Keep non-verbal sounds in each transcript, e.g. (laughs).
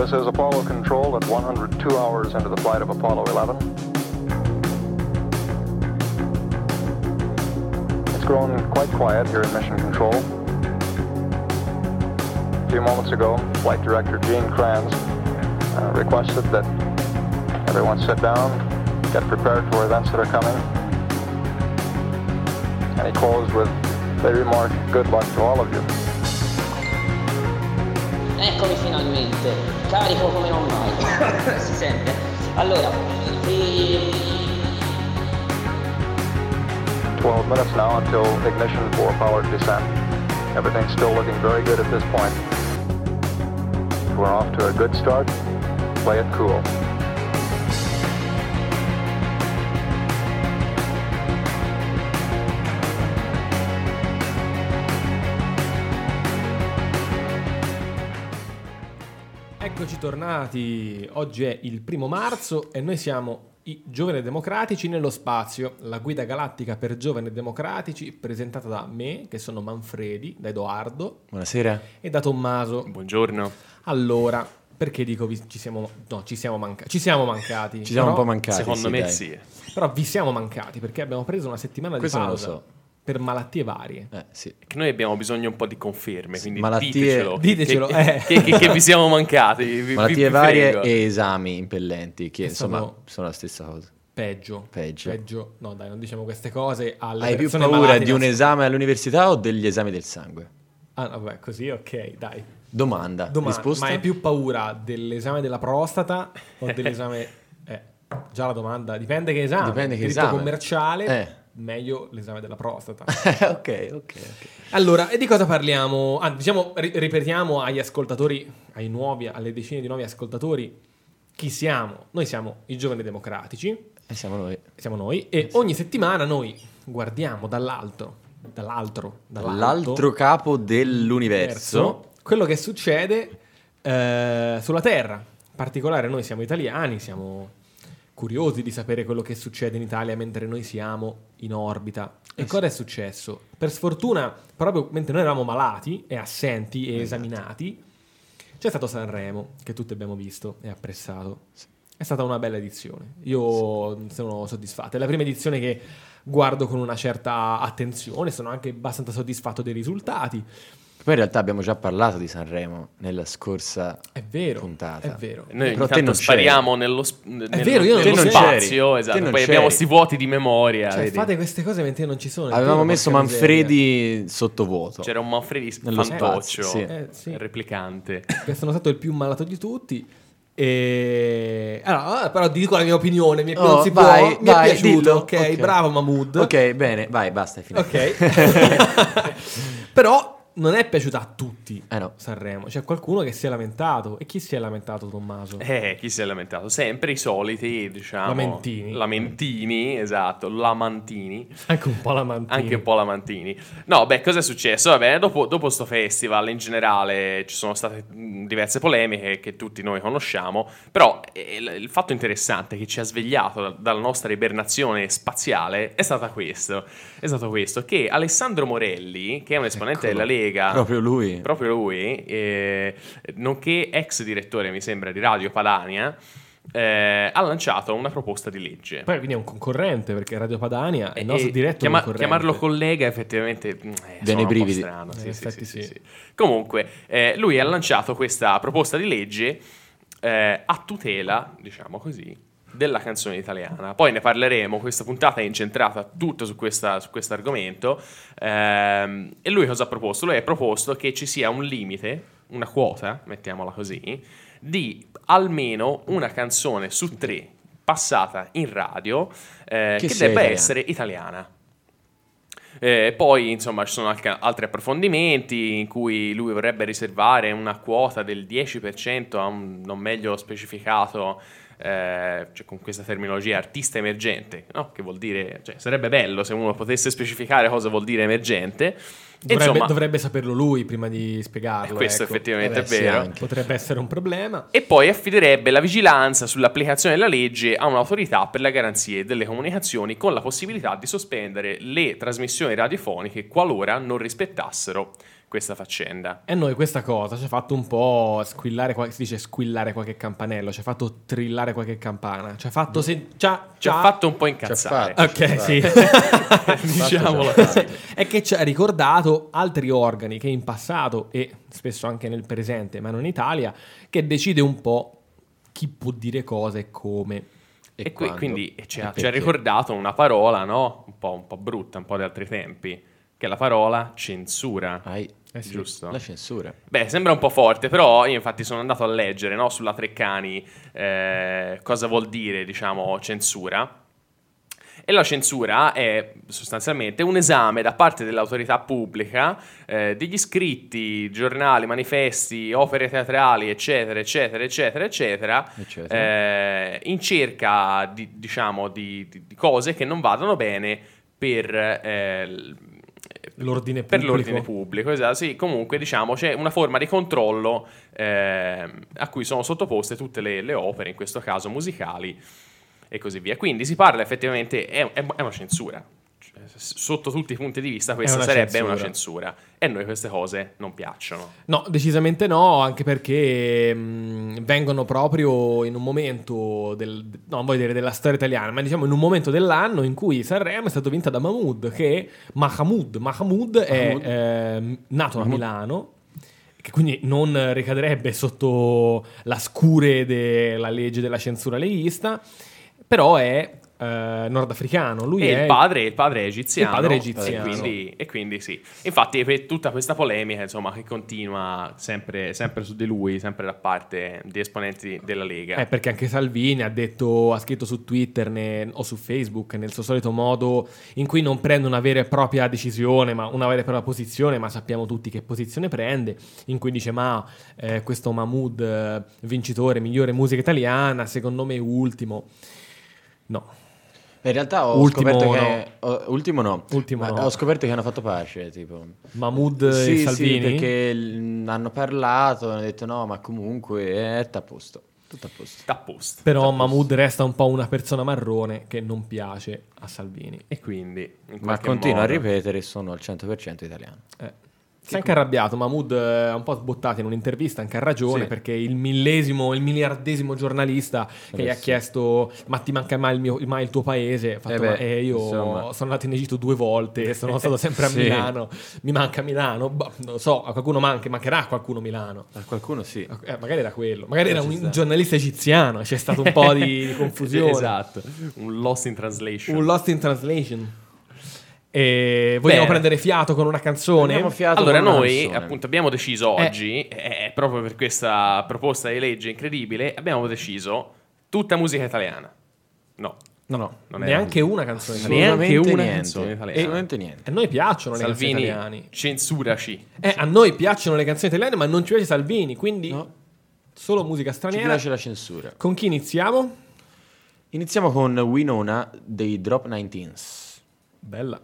this is Apollo Control at 102 hours into the flight of Apollo 11. It's grown quite quiet here in Mission Control. A few moments ago, Flight Director Gene Kranz uh, requested that everyone sit down, get prepared for events that are coming. And he closed with the remark, good luck to all of you. Eccomi finalmente, carico come non mai, (laughs) si sente. Allora, ehm, e... 12 minutes now until ignition for powered descent. Everything's still looking very good at this point. We're off to a good start. Play it cool. Eccoci tornati, oggi è il primo marzo e noi siamo i Giovani Democratici nello spazio, la guida galattica per giovani democratici presentata da me, che sono Manfredi, da Edoardo Buonasera. e da Tommaso. Buongiorno. Allora, perché dico vi- ci siamo, no, ci siamo, manca- ci siamo mancati? Ci siamo un però- po' mancati. Secondo sì, me dai. sì. Però vi siamo mancati perché abbiamo preso una settimana Questo di non lo pausa so. Per malattie varie. Eh, sì. Che noi abbiamo bisogno un po' di conferme, quindi malattie- ditecelo. Ditecelo, che, eh. che, che- che vi siamo mancati. vi- Malattie vi varie prego. e esami impellenti, che insomma sono la stessa cosa. Peggio. Peggio. No, dai, non diciamo queste cose alle Hai più paura malate di un esame all'università o degli esami del sangue? Ah, vabbè, così, ok, dai. Domanda. Domanda, Risposta? ma hai più paura dell'esame della prostata o (laughs) dell'esame... Eh, già la domanda, dipende che esame. Dipende che Diritto esame. commerciale, Eh. Meglio l'esame della prostata. (laughs) ok, ok, ok. allora, e di cosa parliamo? Ah, diciamo, ri- ripetiamo agli ascoltatori, ai nuovi, alle decine di nuovi ascoltatori, chi siamo. Noi siamo i giovani democratici, E siamo noi. siamo noi, e ogni settimana noi guardiamo dall'alto, dall'altro, dall'alto, L'altro capo dell'universo. quello che succede eh, sulla Terra. In particolare noi siamo italiani, siamo curiosi di sapere quello che succede in Italia mentre noi siamo in orbita. E cosa è successo? Per sfortuna, proprio mentre noi eravamo malati e assenti e esaminati, c'è stato Sanremo, che tutti abbiamo visto e apprezzato. È stata una bella edizione. Io sono soddisfatto. È la prima edizione che guardo con una certa attenzione, sono anche abbastanza soddisfatto dei risultati. Poi in realtà abbiamo già parlato di Sanremo nella scorsa È vero, puntata. è vero. Noi Però te non spariamo nello, sp- nello- vero, io non nello c'eri. spazio, Te esatto. non Poi c'eri. abbiamo sti vuoti di memoria. Cioè, vedi? fate queste cose mentre io non ci sono. è Avevamo messo. Manfredi sottovuoto. C'era un Manfredi fantoccio, sì. Eh, sì. replicante. Che sono stato il più malato di tutti. E... Allora, però dico la mia opinione. Mi, Oh, non si vai, può. Mi vai, è piaciuto. dillo. Ok, Ok. bravo Mahmood. Ok, bene, vai, basta, è finito. Ok. (laughs) (laughs) però non è piaciuta a tutti Eh no. Sanremo. C'è qualcuno che si è lamentato. E chi si è lamentato, Tommaso? Eh, chi si è lamentato? Sempre i soliti, diciamo. Lamentini. Lamentini, esatto, lamantini. Anche un po' lamantini. Anche un po' Lamantini. No, beh, cosa è successo? Vabbè, dopo, dopo sto festival in generale ci sono state diverse polemiche che tutti noi conosciamo, però eh, il, fatto interessante che ci ha svegliato da- dalla nostra ibernazione spaziale è stato questo, è stato questo, che Alessandro Morelli, che è un esponente Eccolo. della Lega, Proprio lui. proprio lui, eh, nonché ex direttore, mi sembra, di Radio Padania, eh, ha lanciato una proposta di legge. Poi quindi è un concorrente perché Radio Padania è il nostro e diretto chiama- concorrente. chiamarlo collega effettivamente mm, eh, brividi. strano, Eh, sì, in sì, effetti sì, sì. sì, sì. Comunque, eh, lui ha lanciato questa proposta di legge eh, a tutela, diciamo così, della canzone italiana. Poi ne parleremo, questa puntata è incentrata tutta su, questa- su questo argomento. Ehm, e lui cosa ha proposto? Lui ha proposto che ci sia un limite, una quota, mettiamola così, di almeno una canzone su tre passata in radio eh, Che che, debba italiana. essere italiana. Eh, poi, insomma, ci sono anche altri approfondimenti in cui lui vorrebbe riservare una quota del 10% a un non meglio specificato, eh, cioè con questa terminologia, artista emergente, no? Che vuol dire, cioè, sarebbe bello se uno potesse specificare cosa vuol dire emergente. Dovrebbe, insomma, dovrebbe saperlo lui prima di spiegarlo. Questo ecco. effettivamente Eh è beh, sì, vero. anche. Potrebbe essere un problema. E poi affiderebbe la vigilanza sull'applicazione della legge a un'autorità per le garanzie delle comunicazioni con la possibilità di sospendere le trasmissioni radiofoniche qualora non rispettassero questa faccenda. E noi questa cosa ci ha fatto un po' squillare, si dice squillare qualche campanello, ci ha fatto trillare qualche campana, ci ha fatto... Se- ci ha- Ci ha ci ha- fatto un po' incazzare. fatto. Ok, sì. (laughs) Diciamolo così. è che ci ha ricordato altri organi che in passato e spesso anche nel presente, ma non in Italia, che decide un po' chi può dire cosa e come. E, qui- quando? quindi ci, E ha, ci ha ricordato una parola, no? Un po', un po' brutta, un po' di altri tempi, che è la parola censura. Hai Eh sì, giusto? la censura. Beh, sembra un po' forte, però io infatti sono andato a leggere no, sulla Treccani eh, cosa vuol dire, diciamo, censura. E la censura è sostanzialmente un esame da parte dell'autorità pubblica eh, degli scritti, giornali, manifesti, opere teatrali, eccetera, eccetera, eccetera, eccetera, Eccetera. eh, in cerca di, diciamo, di, di- cose che non vadano bene per, eh, L'ordine per l'ordine pubblico. Esatto, sì, comunque diciamo c'è una forma di controllo ehm, a cui sono sottoposte tutte le, le opere, in questo caso musicali e così via. Quindi si parla effettivamente, è, è- è una censura. Sotto tutti i punti di vista questa una sarebbe censura. una censura. E a noi queste cose non piacciono. No, decisamente no, anche perché mh, vengono proprio in un momento del, no, non voglio dire della storia italiana, ma diciamo in un momento dell'anno in cui Sanremo è stato vinta da Mahmood, che Mahmoud, Mahmoud è ehm, nato a Mahmood. Milano, che quindi non ricadrebbe sotto la scure della legge della censura leghista, però è eh, nordafricano. Lui e è il padre, il padre è egiziano. Il padre è E egiziano. quindi, e quindi sì. Infatti per tutta questa polemica, insomma, che continua sempre, sempre su di lui, sempre da parte di esponenti della Lega. Eh, perché anche Salvini ha detto, ha scritto su Twitter ne- o su Facebook nel suo solito modo in cui non prende una vera e propria decisione, ma una vera e propria posizione, ma sappiamo tutti che posizione prende, in cui dice ma eh, questo Mahmood eh, vincitore, migliore musica italiana, secondo me ultimo. No, In realtà ho Ultimo scoperto no. che... ho- ultimo no. Ultimo no. Ho scoperto che hanno fatto pace, tipo... Mahmood e Sì, Salvini. sì, perché l- hanno parlato, hanno detto no, ma comunque è a posto. Tutto a posto. Da post. Però Mahmood resta un po' una persona marrone che non piace a Salvini. E quindi, in Ma continua modo- a ripetere, sono al 100% italiano. Eh. Si è anche arrabbiato, Mahmood eh, ha un po' sbottato in un'intervista, anche ha ragione, Sì. perché il millesimo, il miliardesimo giornalista che Eh gli ha chiesto ma ti manca mai il, mio- mai il tuo paese? Ha fatto, Eh beh, "Ma, eh, io insomma. sono andato in Egitto due volte e sono stato sempre a (laughs) Sì. Milano, mi manca Milano, Boh, non lo so, a qualcuno manca, mancherà a qualcuno Milano. A qualcuno sì. Eh, magari era quello, magari era Ci un sta. giornalista egiziano, c'è stato un po' di, di (laughs) confusione. esatto. Un lost in translation. Un lost in translation. E vogliamo Bene. prendere fiato con una canzone? Fiato Allora, con una noi canzone. appunto abbiamo deciso Eh. oggi, eh, proprio per questa proposta di legge incredibile, abbiamo deciso tutta musica italiana. No, No, no, Non è neanche una canzone italiana. Neanche una niente. canzone italiana. Assolutamente niente. A noi piacciono le Salvini, canzoni italiane. censuraci. Eh, a noi piacciono le canzoni italiane, ma non ci piace Salvini, quindi No. solo musica Ci straniera. piace la censura. Con chi iniziamo? Iniziamo con Winona dei Drop 19s. Bella.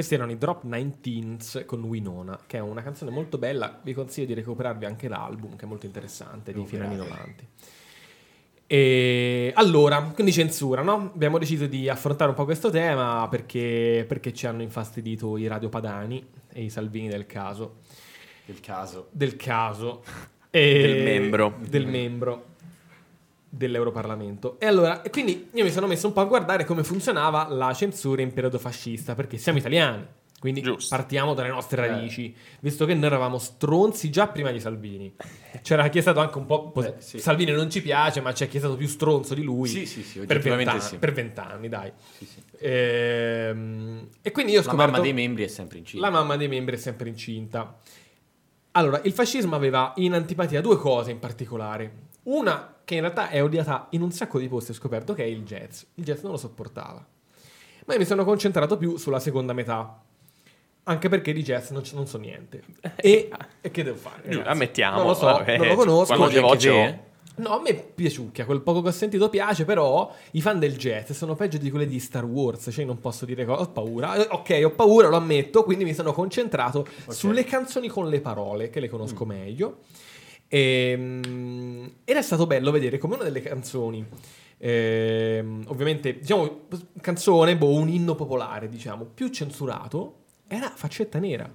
Questi erano i Drop 19s con Winona, che è una canzone molto bella. Vi consiglio di recuperarvi anche l'album, che è molto interessante, di fine anni 90. E allora, quindi censura, no? Abbiamo deciso di affrontare un po' questo tema perché, perché ci hanno infastidito i radiopadani e i Salvini del caso. Il caso. Del caso. E- Del membro. Del membro dell'Europarlamento. E allora, e quindi io mi sono messo un po' a guardare come funzionava la censura in periodo fascista, perché siamo italiani. Quindi Giusto. partiamo dalle nostre radici, visto che noi eravamo stronzi già prima di Salvini. C'era chi è stato anche un po'. Beh, sì. Salvini non ci piace, ma c'è chi è stato più stronzo di lui. Sì, sì, sì, per vent'anni, sì. per vent'anni, dai. Sì, sì. Ehm, e quindi io ho La scoperto. mamma dei membri è sempre incinta. La mamma dei membri è sempre incinta. Allora, il fascismo aveva in antipatia due cose in particolare. Una che in realtà è odiata in un sacco di posti, ho scoperto, che è il jazz. Il jazz non lo sopportava. Ma io mi sono concentrato più sulla seconda metà. Anche perché di jazz non, non so niente. (laughs) E, e che devo fare? Ragazzi? ammettiamo, Non lo so, vabbè, non lo conosco. quando voce-? No, a me piaciucchia, quel poco che ho sentito piace, però i fan del jazz sono peggio di quelli di Star Wars, cioè non posso dire cosa, ho paura. Eh, Ok, ho paura, lo ammetto, quindi mi sono concentrato sulle canzoni con le parole, che le conosco meglio. Ehm, ed è stato bello vedere come una delle canzoni, ehm, ovviamente, diciamo, canzone, boh, un inno popolare, diciamo, più censurato, era Faccetta Nera.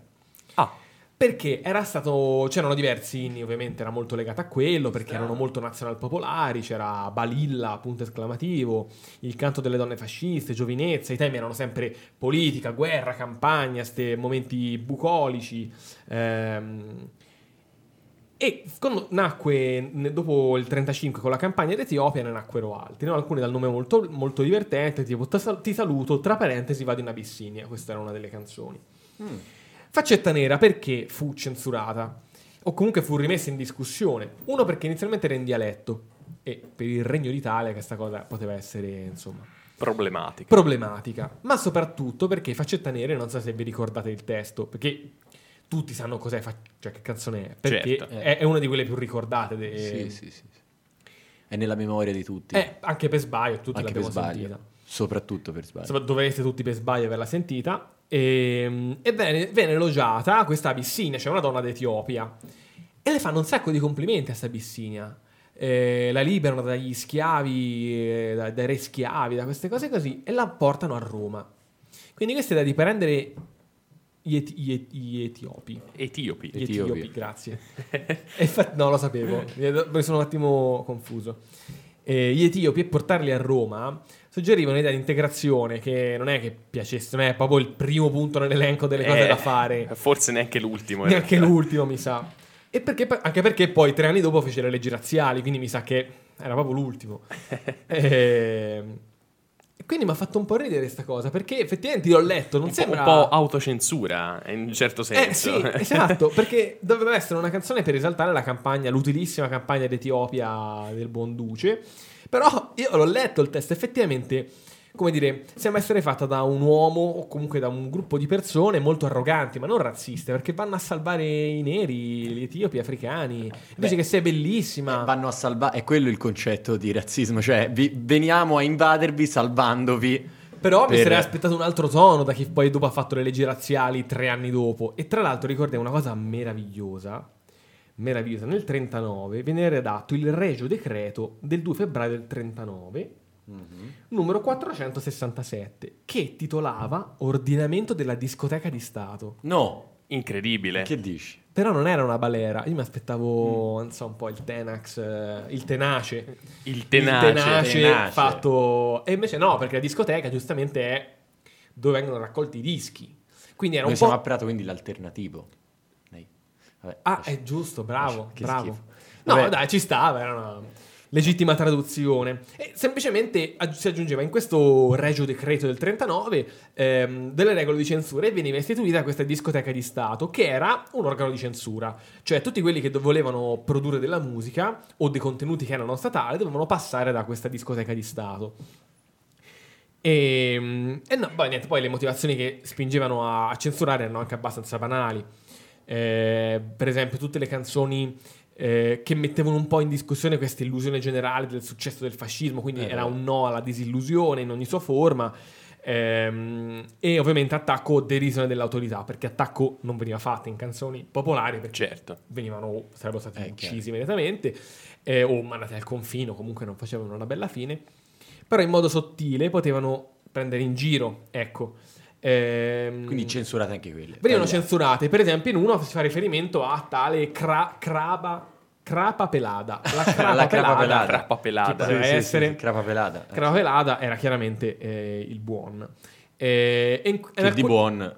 Ah, Perché era stato. C'erano diversi inni, ovviamente, era molto legato a quello, perché erano molto nazional popolari. C'era Balilla, punto esclamativo, il canto delle donne fasciste, giovinezza. I temi erano sempre politica, guerra, campagna, questi momenti bucolici. ehm. E quando nacque dopo il 35 con la campagna d'Etiopia ne nacquero altri, no? alcuni dal nome molto, molto divertente, tipo "Ta sal- Ti saluto, tra parentesi vado in Abissinia. Questa era una delle canzoni. Faccetta nera perché fu censurata o comunque fu rimessa in discussione. Uno perché inizialmente era in dialetto e per il Regno d'Italia questa cosa poteva essere insomma problematica. problematica, ma soprattutto perché Faccetta nera non so se vi ricordate il testo, perché tutti sanno cos'è, fa- cioè che canzone è, perché Certo. è, è una di quelle più ricordate. de- Sì, sì, sì. È nella memoria di tutti. Eh, anche per sbaglio, tutti Anche per l'abbiamo sbaglio. sentita. Soprattutto per sbaglio. Insomma, dovreste tutti per sbaglio averla sentita. E, e venne, venne elogiata questa Abissinia, cioè una donna d'Etiopia. E le fanno un sacco di complimenti a questa Abissinia. Eh, la liberano dagli schiavi, eh, da- dai re schiavi, da queste cose così, e la portano a Roma. Quindi questa è da di prendere gli, eti- gli eti- gli etiopi. Etiopi. Gli Etiopi. etiopi, grazie. (laughs) Infatti- no, lo sapevo, mi sono un attimo confuso. Eh, gli etiopi e portarli a Roma suggeriva un'idea di integrazione che non è che piacesse, non è proprio il primo punto nell'elenco delle cose Eh, da fare. Forse neanche l'ultimo. Neanche realtà. l'ultimo, mi sa. E perché, anche perché poi tre anni dopo fece le leggi razziali, quindi mi sa che era proprio l'ultimo. (laughs) Ehm, E quindi mi ha fatto un po' ridere questa cosa, perché effettivamente io ho letto, non Un po', sembra... un po' autocensura, in un certo Eh senso. sì, (laughs) esatto, perché doveva essere una canzone per esaltare la campagna, l'utilissima campagna d'Etiopia del buon duce. Però io l'ho letto il testo, effettivamente, come dire, sembra essere fatta da un uomo o comunque da un gruppo di persone molto arroganti, ma non razziste, perché vanno a salvare i neri, gli etiopi, gli africani. Dice che sei bellissima. Eh, vanno a salvare. È quello il concetto di razzismo. Cioè, vi- veniamo a invadervi salvandovi. Però mi per- sarei aspettato un altro tono da chi poi dopo ha fatto le leggi razziali tre anni dopo. E tra l'altro ricordiamo una cosa meravigliosa. Meravigliosa. Nel 39 viene redatto il regio decreto del 2 febbraio del 39, numero 467, che titolava Ordinamento della discoteca di Stato. No, Incredibile. che dici? Però non era una balera. Io mi aspettavo, non so, un po' il Tenax, eh, il tenace. Il tenace. Il tenace, tenace. fatto... E invece no, perché la discoteca giustamente è dove vengono raccolti i dischi. Quindi era Noi un siamo po'... a Prato, quindi l'alternativo. Vabbè, Ah, lascia- è giusto, bravo, lascia- bravo. No, dai, ci stava, era una legittima traduzione. E semplicemente si aggiungeva in questo regio decreto del 39 ehm, delle regole di censura e veniva istituita questa discoteca di Stato, che era un organo di censura. Cioè tutti quelli che volevano produrre della musica o dei contenuti che erano statali dovevano passare da questa discoteca di Stato. E, e no, poi, niente, poi le motivazioni che spingevano a, a censurare erano anche abbastanza banali. Eh, per esempio, tutte le canzoni eh, che mettevano un po' in discussione questa illusione generale del successo del fascismo, quindi Eh, era beh. un no alla disillusione in ogni sua forma. Ehm, e ovviamente attacco derisione dell'autorità, perché attacco non veniva fatto in canzoni popolari, perché Certo. venivano, sarebbero stati Eh, uccisi immediatamente eh, o mandati al confino, comunque non facevano una bella fine. Però in modo sottile potevano prendere in giro, ecco. Ehm, Quindi censurate anche quelle. venivano censurate. Per esempio, in uno si fa riferimento a tale cra- craba, crapa pelada. La (laughs) crapa La crapa pelada. Crappa pelata. Che poteva Sì, sì, essere- sì, crapa pelata. crapa pelada era chiaramente eh, il buon. Eh, e in- Che in di alcun- buon.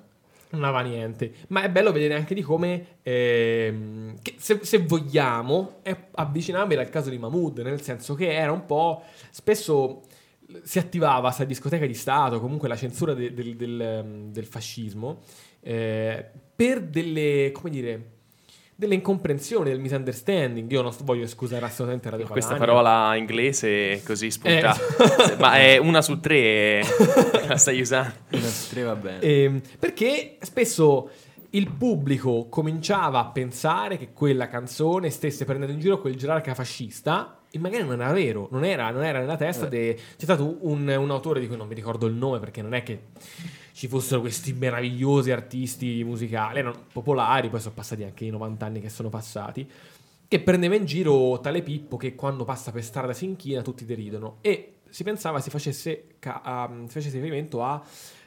non aveva niente. Ma è bello vedere anche di come, che se, se vogliamo, è avvicinabile al caso di Mahmood, nel senso che era un po'... Spesso si attivava questa discoteca di Stato, comunque la censura de- del, del, ehm, del fascismo, eh, per delle, come dire, delle incomprensioni, del misunderstanding. Io non sto- voglio scusare assolutamente Radio Questa Padania. parola inglese così spuntata. Eh. (laughs) Ma è una su tre la stai usando. Una tre va bene. Ehm, perché spesso il pubblico cominciava a pensare che quella canzone stesse prendendo in giro quel gerarca fascista magari non era vero, non era, non era nella testa. de- C'è stato un, un autore di cui non mi ricordo il nome perché non è che ci fossero questi meravigliosi artisti musicali, erano popolari, poi sono passati anche i 90 anni che sono passati, che prendeva in giro tale Pippo che quando passa per strada si inchina tutti deridono e si pensava si facesse, ca- a- si facesse riferimento a,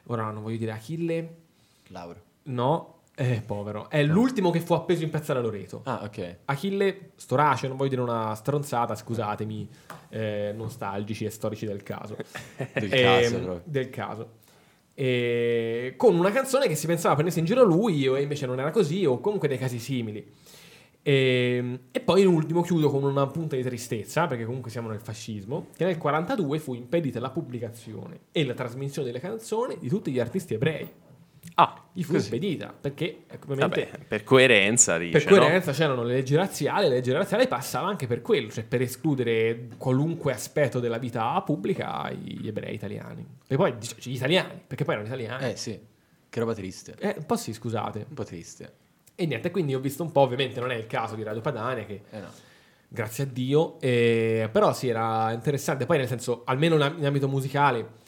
ora non voglio dire Achille, Lauro. no, eh, povero, è l'ultimo che fu appeso in piazza da Loreto. Ah, ok. Achille Storace, non voglio dire una stronzata, scusatemi, eh, nostalgici e storici del caso. (laughs) Del Ehm, caso del caso. E con una canzone che si pensava prendesse in giro lui, e invece non era così, o comunque dei casi simili. E, e poi in ultimo chiudo con una punta di tristezza, perché comunque siamo nel fascismo, che nel 42 fu impedita la pubblicazione e la trasmissione delle canzoni di tutti gli artisti ebrei. Ah, Gli fu Così. impedita, perché ecco, ovviamente vabbè, per coerenza dice, per no? coerenza c'erano le leggi razziali, le leggi razziali passava anche per quello, cioè per escludere qualunque aspetto della vita pubblica gli ebrei italiani. E poi dic- gli italiani, perché poi erano italiani. Eh sì, che roba triste. Eh, un po' sì, scusate. Un po' triste. E niente, quindi ho visto un po', ovviamente non è il caso di Radio Padania, che Eh no. grazie a Dio, eh, però sì, era interessante. Poi nel senso, almeno in ambito musicale,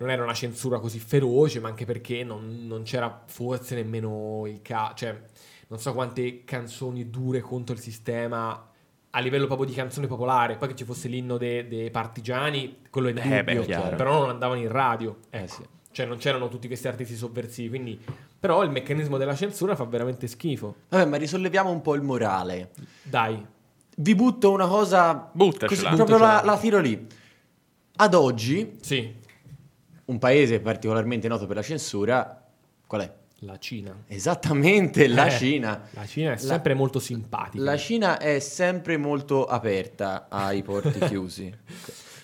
non era una censura così feroce, ma anche perché non, non c'era forse nemmeno il caso, cioè non so quante canzoni dure contro il sistema a livello proprio di canzone popolare, poi che ci fosse l'inno dei dei partigiani, quello è Eh, beh, dubbio, chiaro. però non andavano in radio, ecco. Eh sì. Cioè non c'erano tutti questi artisti sovversivi, quindi... Però il meccanismo della censura fa veramente schifo. Vabbè, ma risolleviamo un po' il morale. Dai, Vi butto una cosa. Buttacela. Così, proprio la, la tiro lì. Ad oggi, sì, un paese particolarmente noto per la censura, qual è? la Cina. Esattamente la Eh, Cina. La Cina è La- sempre molto simpatica. La Cina è sempre molto aperta ai porti (laughs) chiusi.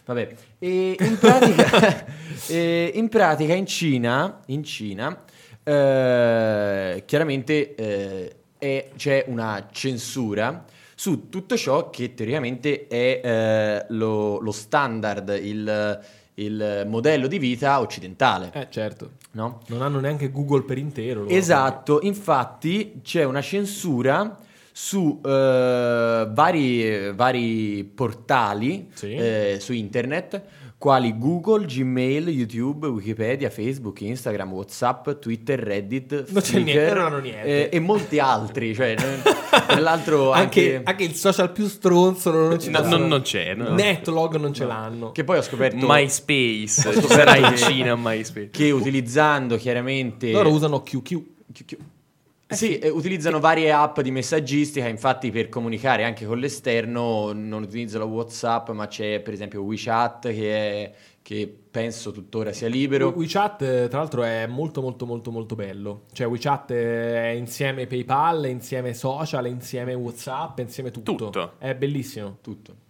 Vabbè, e (laughs) in pratica, e in, pratica in Cina, in Cina eh, chiaramente eh, è- c'è una censura su tutto ciò che teoricamente è eh, lo, lo standard, il, il modello di vita occidentale. Eh, certo. No? Non hanno neanche Google per intero. Esatto, infatti c'è una censura su eh, vari, vari portali Sì. eh, su internet quali Google, Gmail, YouTube, Wikipedia, Facebook, Instagram, Whatsapp, Twitter, Reddit, Non c'è Flickr, niente, non hanno niente. eh, e molti altri. Cioè, ne- (laughs) tra l'altro Anche, anche, anche il social più stronzo non, ci No, non- non c'è, no. Netlog non ce l'hanno. che poi ho scoperto MySpace, sarà in Cina MySpace. che utilizzando chiaramente Loro usano QQ. Sì, eh, utilizzano varie app di messaggistica, infatti per comunicare anche con l'esterno non utilizzano WhatsApp, ma c'è per esempio WeChat che, è- che penso tuttora sia libero. WeChat, eh, tra l'altro, è molto, molto, molto, molto bello. Cioè, WeChat è insieme PayPal, insieme social, insieme WhatsApp, insieme tutto. Tutto. È bellissimo. Tutto.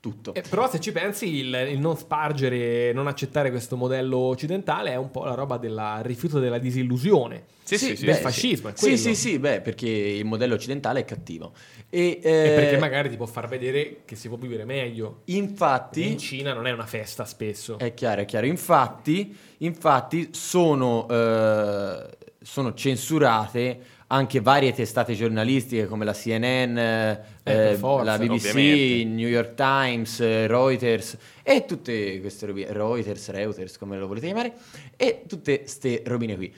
Tutto. Eh, però se ci pensi, il, il non spargere, non accettare questo modello occidentale è un po' la roba del rifiuto della disillusione. Sì, sì, sì. del beh, fascismo, Sì, sì, sì, beh, perché il modello occidentale è cattivo. E, E eh, perché magari ti può far vedere che si può vivere meglio. infatti In Cina non è una festa spesso. È chiaro, è chiaro. Infatti, infatti sono, eh, sono censurate anche varie testate giornalistiche come la CNN, eh, per forza, la BBC, ovviamente. New York Times, eh, Reuters e tutte queste robine, Reuters, Reuters, come lo volete chiamare, e tutte queste robine qui.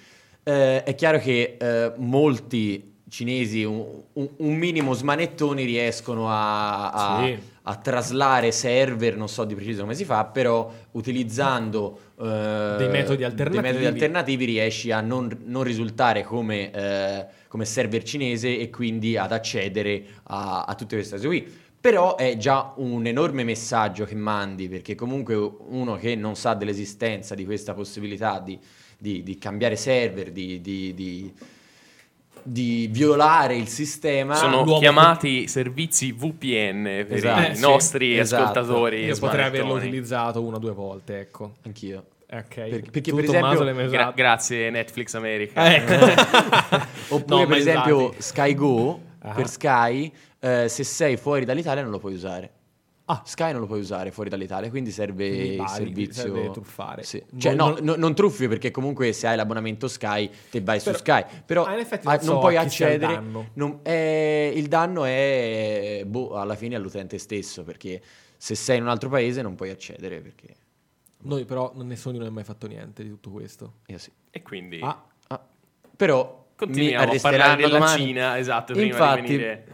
Eh, è chiaro che eh, molti cinesi, un, un- un minimo smanettoni, riescono a, a- Sì. A traslare server, non so di preciso come si fa, però utilizzando eh, Dei metodi alternativi. dei metodi alternativi riesci a non, non risultare come, eh, come server cinese e quindi ad accedere a, a tutte queste cose qui. Però è già un enorme messaggio che mandi, perché comunque uno che non sa dell'esistenza di questa possibilità di, di- di cambiare server, di, di- di- violare il sistema, Sono l'uomo- chiamati servizi VPN per Esatto. i Eh, sì. nostri Esatto. ascoltatori. Io potrei averlo utilizzato una o due volte, ecco. anch'io. Ok. Per- perché Tu, per esempio- Gra- grazie Netflix America. Ecco. (laughs) (laughs) Oppure No, per esempio. Sky Go, Ah. per Sky, eh, se sei fuori dall'Italia non lo puoi usare. Ah. Sky non lo puoi usare fuori dall'Italia, quindi serve Quindi il servizio. serve truffare. Sì. Non- Cioè, no, non- no- non truffi perché comunque se hai l'abbonamento Sky te vai Però- su Sky. Però Ah, in effetti ah, non so puoi a chi sia il accedere. danno. non- eh, il danno è boh, alla fine all'utente stesso perché se sei in un altro paese non puoi accedere perché Noi però nessuno di noi ha mai fatto niente di tutto questo. io sì. E quindi Ah, Ah, però mi continuiamo a parlare arresteranno della domani. Cina, esatto, prima Infatti, di venire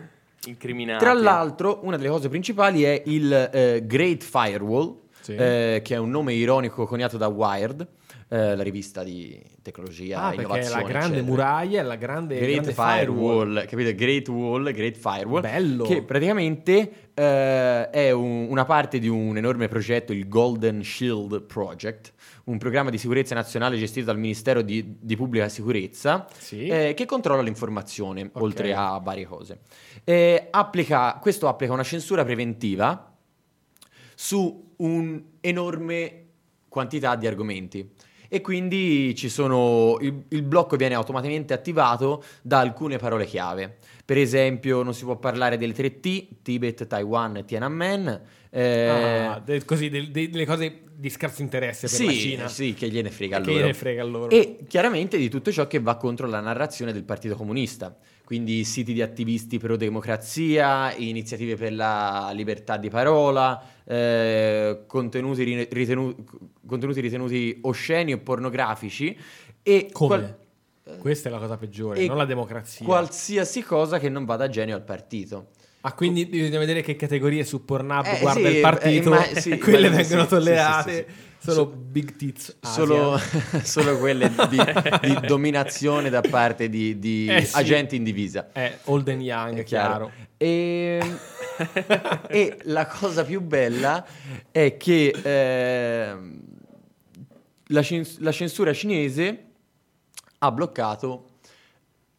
incriminati. Tra l'altro, una delle cose principali è il eh, Great Firewall, Sì. eh, che è un nome ironico coniato da Wired, eh, la rivista di tecnologia, ah, perché la grande eccetera. muraglia, la grande, Great grande Firewall, capite? Great Wall, Great Firewall. Bello. Che praticamente eh, è un- una parte di un enorme progetto, il Golden Shield Project, un programma di sicurezza nazionale gestito dal Ministero di, di Pubblica Sicurezza, Sì. eh, che controlla l'informazione, oltre a varie cose. Eh, applica- questo applica una censura preventiva su un'enorme quantità di argomenti. E quindi ci sono, il, il blocco viene automaticamente attivato da alcune parole chiave. Per esempio, non si può parlare delle tre T, Tibet, Taiwan e Tiananmen. eh, Ah, de- così, de- de- delle cose di scarso interesse per la sì, Cina. sì, che gliene frega Che gliene frega loro. E chiaramente di tutto ciò che va contro la narrazione del Partito Comunista. Quindi siti di attivisti pro democrazia, iniziative per la libertà di parola, eh, contenuti, ri- ritenu- contenuti ritenuti osceni o pornografici e Come? qual- Questa è la cosa peggiore, non la democrazia. qualsiasi cosa che non vada a genio al partito. Ah, quindi bisogna vedere che categorie su Pornhub Eh, guarda sì, il partito, eh, ma- (laughs) sì, quelle vengono sì, tollerate. Solo So- big tits. Solo, (laughs) solo quelle di, di (laughs) dominazione da parte di, di Eh, sì. agenti in divisa. Eh, old and young, È è chiaro. E, e la cosa più bella è che ehm, la, cens- la censura cinese ha bloccato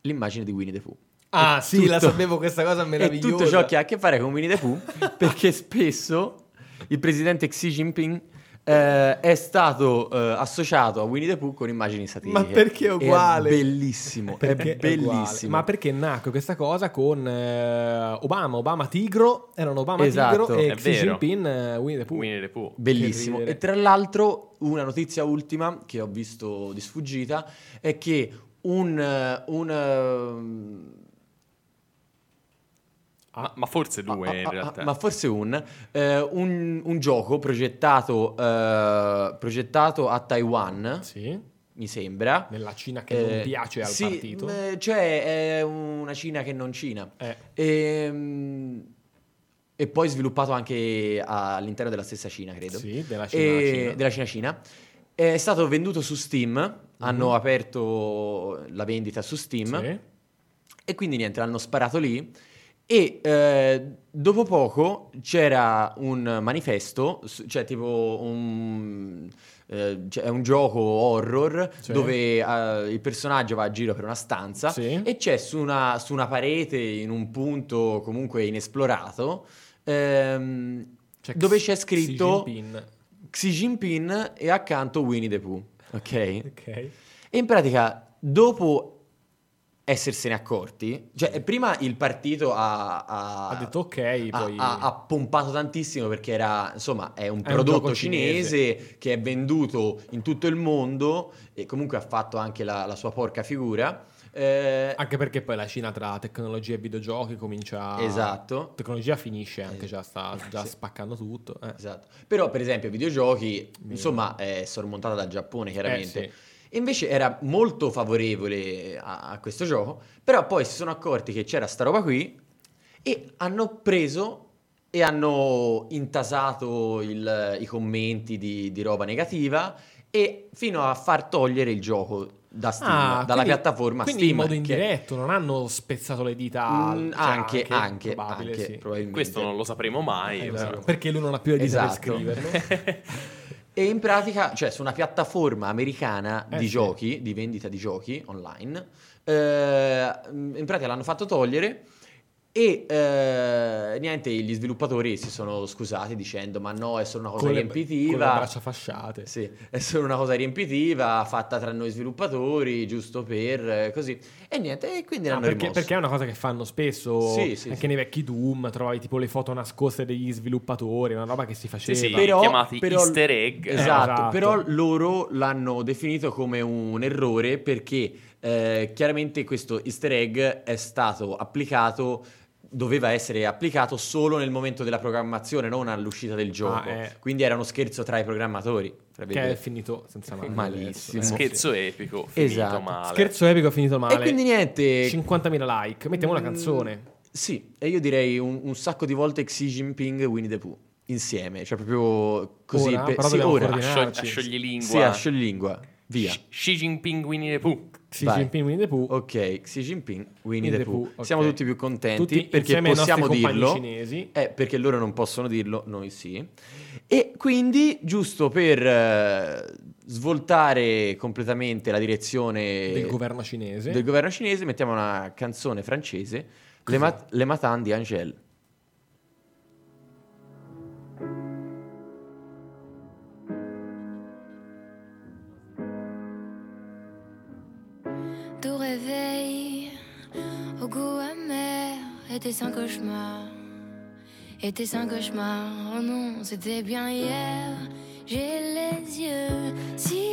l'immagine di Winnie the Pooh. Ah, E sì, la sapevo questa cosa (laughs) E meravigliosa. tutto ciò che ha a che fare con Winnie the Pooh, perché spesso il presidente Xi Jinping eh, è stato eh, associato a Winnie the Pooh con immagini satiriche. Ma perché è uguale? È bellissimo, Perché è bellissimo. Ma perché nacque questa cosa con eh, Obama, Obama Tigro, erano Obama Esatto. Tigro e È Xi vero. Jinping eh, Winnie the Pooh. Winnie the Pooh. Bellissimo. E tra l'altro, una notizia ultima che ho visto di sfuggita è che un. eh, un Ma, ma forse due ah, in ah, realtà. ah, ma forse un, eh, un, un gioco progettato, eh, progettato a Taiwan, Sì, mi sembra. nella Cina che non Eh, piace al sì, partito. eh, cioè, è una Cina che non Cina. Eh, Ehm, E, poi sviluppato anche all'interno della stessa Cina, credo. sì, della Cina. E- Cina. della Cina Cina. È stato venduto su Steam, hanno aperto la vendita su Steam Sì. e quindi niente, l'hanno sparato lì. E eh, dopo poco c'era un manifesto, cioè tipo un, eh, cioè, è un gioco horror Sì. dove eh, il personaggio va a giro per una stanza Sì. e c'è su una, su una parete in un punto comunque inesplorato ehm, C'è dove c'è scritto Xi Jinping. Xi Jinping e accanto Winnie the Pooh. Ok? Ok. E in pratica, dopo essersene accorti, cioè prima il partito ha, ha- Ha detto ok, ha- poi... ha, pompato tantissimo perché era, insomma, è un È un prodotto gioco cinese, che è venduto in tutto il mondo e comunque ha fatto anche la, la sua porca figura. Eh, Anche perché poi la Cina tra tecnologia e videogiochi comincia... Esatto. Tecnologia finisce anche, già sta già Sì. spaccando tutto. eh. Esatto. Però, per esempio, videogiochi, insomma, è sormontata dal Giappone, chiaramente. Eh, E invece era molto favorevole a, a questo gioco, però poi si sono accorti che c'era sta roba qui e hanno preso e hanno intasato il- i commenti di, di roba negativa e fino a far togliere il gioco da Steam, Ah, dalla quindi- piattaforma quindi Steam. in modo che- indiretto, non hanno spezzato le dita. Mm, cioè, anche, anche, probabile, anche, sì. probabilmente. Questo non lo sapremo mai. Eh, però. perché lui non ha più le dita Esatto. per scriverlo. (laughs) E in pratica, cioè su una piattaforma americana Eh, di sì. giochi, di vendita di giochi online, eh, in pratica l'hanno fatto togliere e eh, niente, gli sviluppatori si sono scusati dicendo ma no, è solo una cosa con, le, riempitiva. con le braccia fasciate. Sì, è solo una cosa riempitiva fatta tra noi sviluppatori, giusto per eh, così. E niente, e quindi Ah, l'hanno perché, rimosso. perché è una cosa che fanno spesso Sì, sì, anche sì. nei vecchi Doom, trovavi tipo le foto nascoste degli sviluppatori, una roba che si faceva. sì, Però- chiamati però- easter egg. Eh, Esatto, esatto. però loro l'hanno definito come un errore perché eh, chiaramente questo easter egg è stato applicato, doveva essere applicato solo nel momento della programmazione, non all'uscita del gioco. Ah, eh. Quindi era uno scherzo tra i programmatori. tra che è virgolette. finito senza (laughs) male. Malissimo. Scherzo epico, finito Esatto. male. Scherzo epico finito male. E quindi niente. 50.000 like. Mettiamo una Mm, canzone. Sì, e io direi un, un sacco di volte Xi Jinping e Winnie the Pooh insieme, cioè proprio così. Ora? Però sì, ora. A, coordinarci. sciog- a scioglilingua. Sì, a scioglilingua. Via. X- Xi Jinping Winnie the Pooh. Xi Vai. Jinping, Winnie the Pooh. Ok, Xi Jinping, Winnie, Winnie the the Pooh. Pooh, ok. Siamo tutti più contenti Tutti perché possiamo dirlo. cinesi. Eh, perché loro non possono dirlo, noi sì. E quindi, giusto per eh, svoltare completamente la direzione Del governo cinese. del governo cinese, mettiamo una canzone francese, Le, Mat- Le Matin di Angèle. Tout réveil au goût amer était un cauchemar. Était un cauchemar, oh non, c'était bien hier. J'ai les yeux si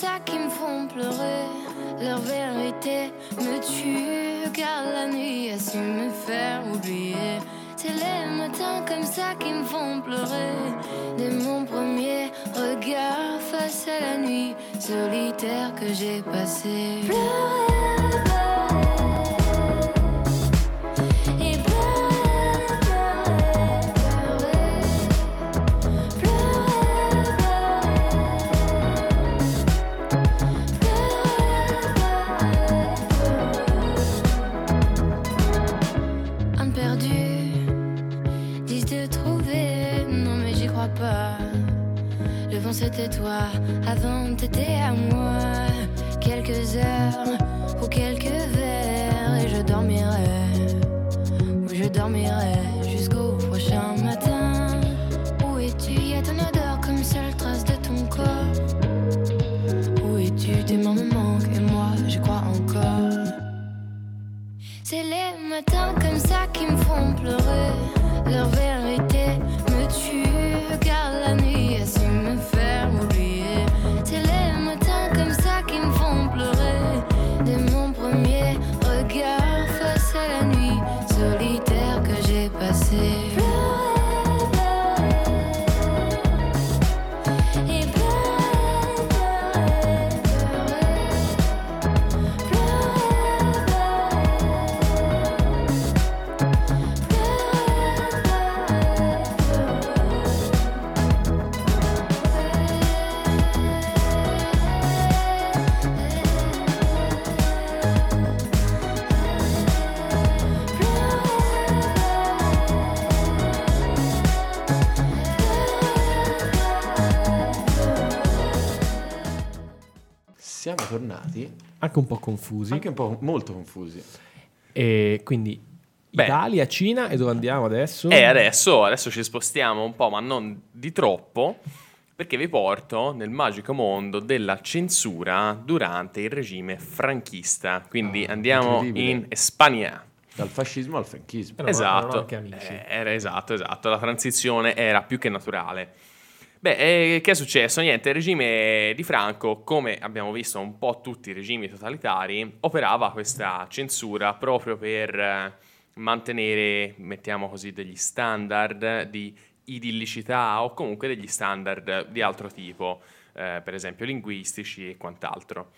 ça qui me font pleurer. Leur vérité me tue, car la nuit a su me faire oublier. C'est les matins comme ça qui me font pleurer. Dès mon premier regard face à la nuit solitaire que j'ai passée. Pleurer. C'était toi, avant t'étais à moi. Quelques heures ou quelques verres et je dormirai. Ou je dormirai jusqu'au prochain matin. Où es-tu? Y a ton odeur comme seule trace de ton corps. Où es-tu? Tes mains me manquent et moi je crois encore. C'est les matins comme ça qui me font pleurer. Leur vérité Anche un po' confusi. anche un po' molto confusi. E quindi Beh. Italia, Cina e dove andiamo adesso? E adesso, adesso ci spostiamo un po', ma non di troppo, perché vi porto nel magico mondo della censura durante il regime franchista. Quindi Ah, andiamo in Spagna. Dal fascismo al franchismo. Erano esatto, anche amici. Eh, era esatto, esatto. La transizione era più che naturale. Beh, eh, che è successo? Niente, il regime di Franco, come abbiamo visto un po' tutti i regimi totalitari, operava questa censura proprio per eh, mantenere, mettiamo così, degli standard di idillicità o comunque degli standard di altro tipo, eh, per esempio linguistici e quant'altro.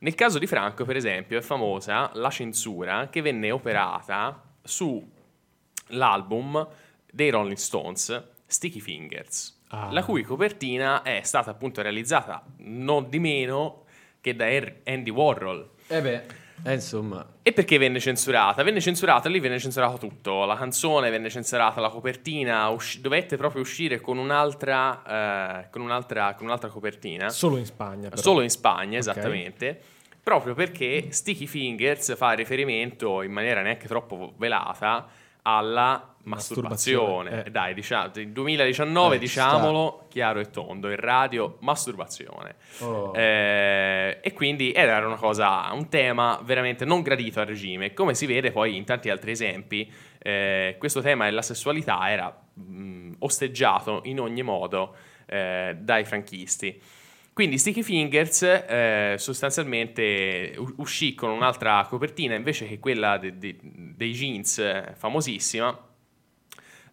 Nel caso di Franco, per esempio, è famosa la censura che venne operata sull'album dei Rolling Stones, Sticky Fingers, Ah. la cui copertina è stata appunto realizzata non di meno che da Andy Warhol. Eh beh, eh, insomma, E perché venne censurata? Venne censurata, lì venne censurato tutto, la canzone venne censurata, la copertina, usci- dovette proprio uscire con un'altra, eh, con un'altra, con un'altra copertina. Solo in Spagna. però. Solo in Spagna, Ok. esattamente. Proprio perché Sticky Fingers fa riferimento in maniera neanche troppo velata alla masturbazione. Eh. Dai, diciamo, nel 2019 Eh, ci diciamolo chiaro e tondo, in radio masturbazione. Oh. Eh, e quindi era una cosa, un tema veramente non gradito al regime. Come si vede poi in tanti altri esempi, eh, questo tema della sessualità era mh, osteggiato in ogni modo eh, dai franchisti. Quindi Sticky Fingers eh, sostanzialmente uscì con un'altra copertina invece che quella de- de- dei jeans eh, famosissima.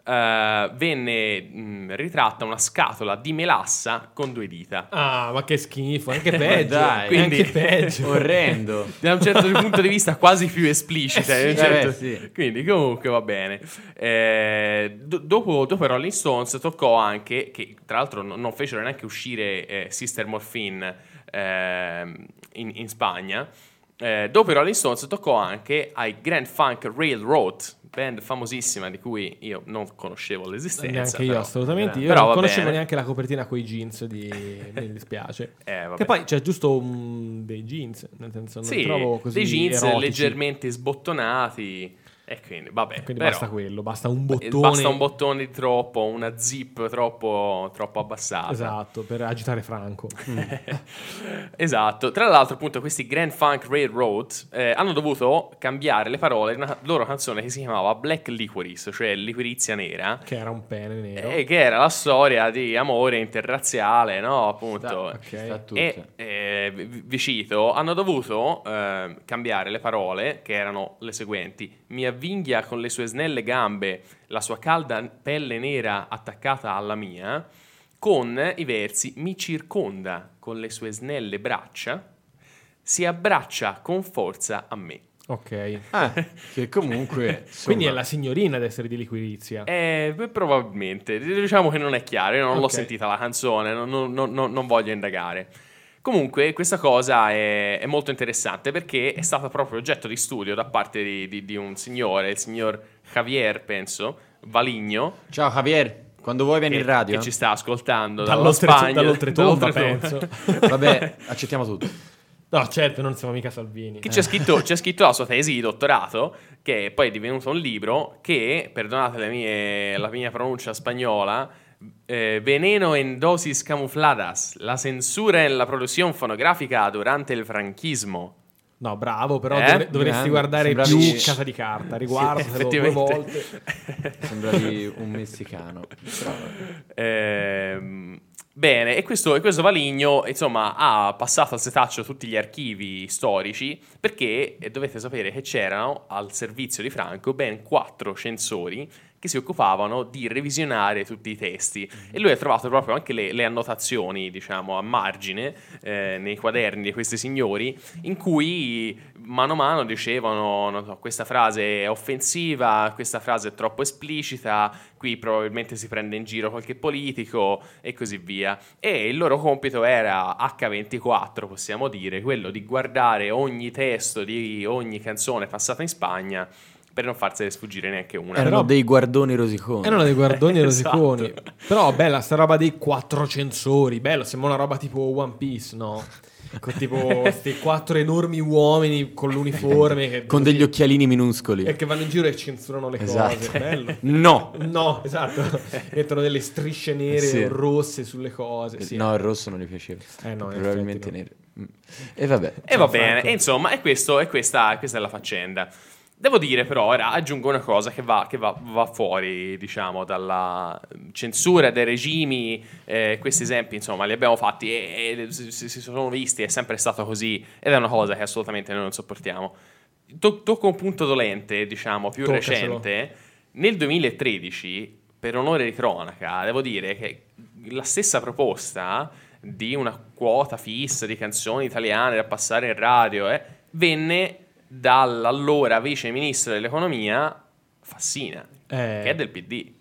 Eh, venne mh, ritratta una scatola di melassa con due dita. Ah, ma che schifo, anche (laughs) peggio. dai, quindi... anche peggio. (laughs) orrendo. da un certo (laughs) punto di vista quasi più esplicita. Eh sì, certo- eh sì. Quindi comunque va bene. Eh, do- dopo, dopo i Rolling Stones toccò anche, che tra l'altro non, non fecero neanche uscire eh, Sister Morphine ehm, in, in Spagna, eh, dopo i Rolling Stones toccò anche ai Grand Funk Railroad, band famosissima di cui io non conoscevo l'esistenza. Neanche io, però- assolutamente. Io non conoscevo bene. neanche la copertina con i jeans. Di... (laughs) Mi dispiace. Eh, che poi c'è giusto un- dei jeans, nel senso, non Sì, trovo così dei jeans erotici. leggermente sbottonati. E quindi, vabbè, Quindi però- basta quello, basta un Eh, bottone. Basta un bottone di troppo, una zip troppo, troppo abbassata. Esatto, per agitare Franco. (laughs) esatto. Tra l'altro, appunto, questi Grand Funk Railroad eh, hanno dovuto cambiare le parole di una loro canzone che si chiamava Black Licorice, cioè liquirizia nera. che era un pene nero. E che era la storia di amore interrazziale, no? Appunto. Sta, ok. sta a tutte. E eh, vi cito, hanno dovuto eh, cambiare le parole che erano le seguenti: Mi avvinghia con le sue snelle gambe la sua calda pelle nera attaccata alla mia, con i versi Mi circonda con le sue snelle braccia, si abbraccia con forza a me. Ok. (laughs) Ah, che comunque... (laughs) Quindi è insomma, la signorina ad essere di liquirizia. Eh, beh, probabilmente, diciamo che non è chiaro, io non l'ho Ok. sentita la canzone, non- non- non- non voglio indagare. Comunque, questa cosa è, è molto interessante perché è stata proprio oggetto di studio da parte di, di- di un signore, il signor Javier, penso, Valigno, Ciao Javier, quando vuoi vieni in radio. che ci sta ascoltando dall'oltretomba, (laughs) dall'oltretomba. penso. (laughs) Vabbè, accettiamo tutto. No, certo, non siamo mica Salvini. Che c'è scritto, c'è scritto la sua tesi di dottorato, che poi è divenuto un libro, che, perdonate le mie- la mia pronuncia spagnola, eh, Veneno en dosis camufladas, la censura en la produzione fonografica durante il franchismo. No, bravo, però Eh? dovre- dovresti Grande. guardare Sembravi- più Casa di Carta. Riguardatelo due volte. (laughs) Sembravi un messicano. Ehm, bene, e questo, e questo Valigno, insomma, ha passato al setaccio tutti gli archivi storici perché eh, dovete sapere che c'erano al servizio di Franco ben quattro censori che si occupavano di revisionare tutti i testi e lui ha trovato proprio anche le, le annotazioni, diciamo, a margine eh, nei quaderni di questi signori in cui mano a mano dicevano non so, questa frase è offensiva, questa frase è troppo esplicita, qui probabilmente si prende in giro qualche politico e così via. E il loro compito era H24, possiamo dire, quello di guardare ogni testo di ogni canzone passata in Spagna per non farsene sfuggire neanche una. Erano Però- dei guardoni rosiconi. (laughs) Erano dei guardoni (laughs) Esatto. rosiconi. Però bella sta roba dei quattro censori. Bello, sembra una roba tipo One Piece, no? con tipo (laughs) questi quattro enormi uomini con l'uniforme che- Con degli occhialini minuscoli. e che vanno in giro e censurano le Esatto. cose. Bello. No. No, esatto. Mettono delle strisce nere Sì. o rosse sulle cose. Sì. No, il rosso non gli piaceva. Eh, no, Probabilmente effetti nero. Mm. E vabbè. E va bene, Franco. e insomma, e, questo, e questa, questa è la faccenda. Devo dire però, ora aggiungo una cosa che va, che va- va fuori, diciamo, dalla censura dei regimi, eh, questi esempi, insomma, li abbiamo fatti e, e si, si- sono visti, è sempre stato così, ed è una cosa che assolutamente noi non sopportiamo. To- tocco un punto dolente, diciamo, più Toccacelo. recente, nel 2013, per onore di cronaca, devo dire che la stessa proposta di una quota fissa di canzoni italiane da passare in radio eh, venne dall'allora vice ministro dell'economia Fassina, Eh. che è del PD.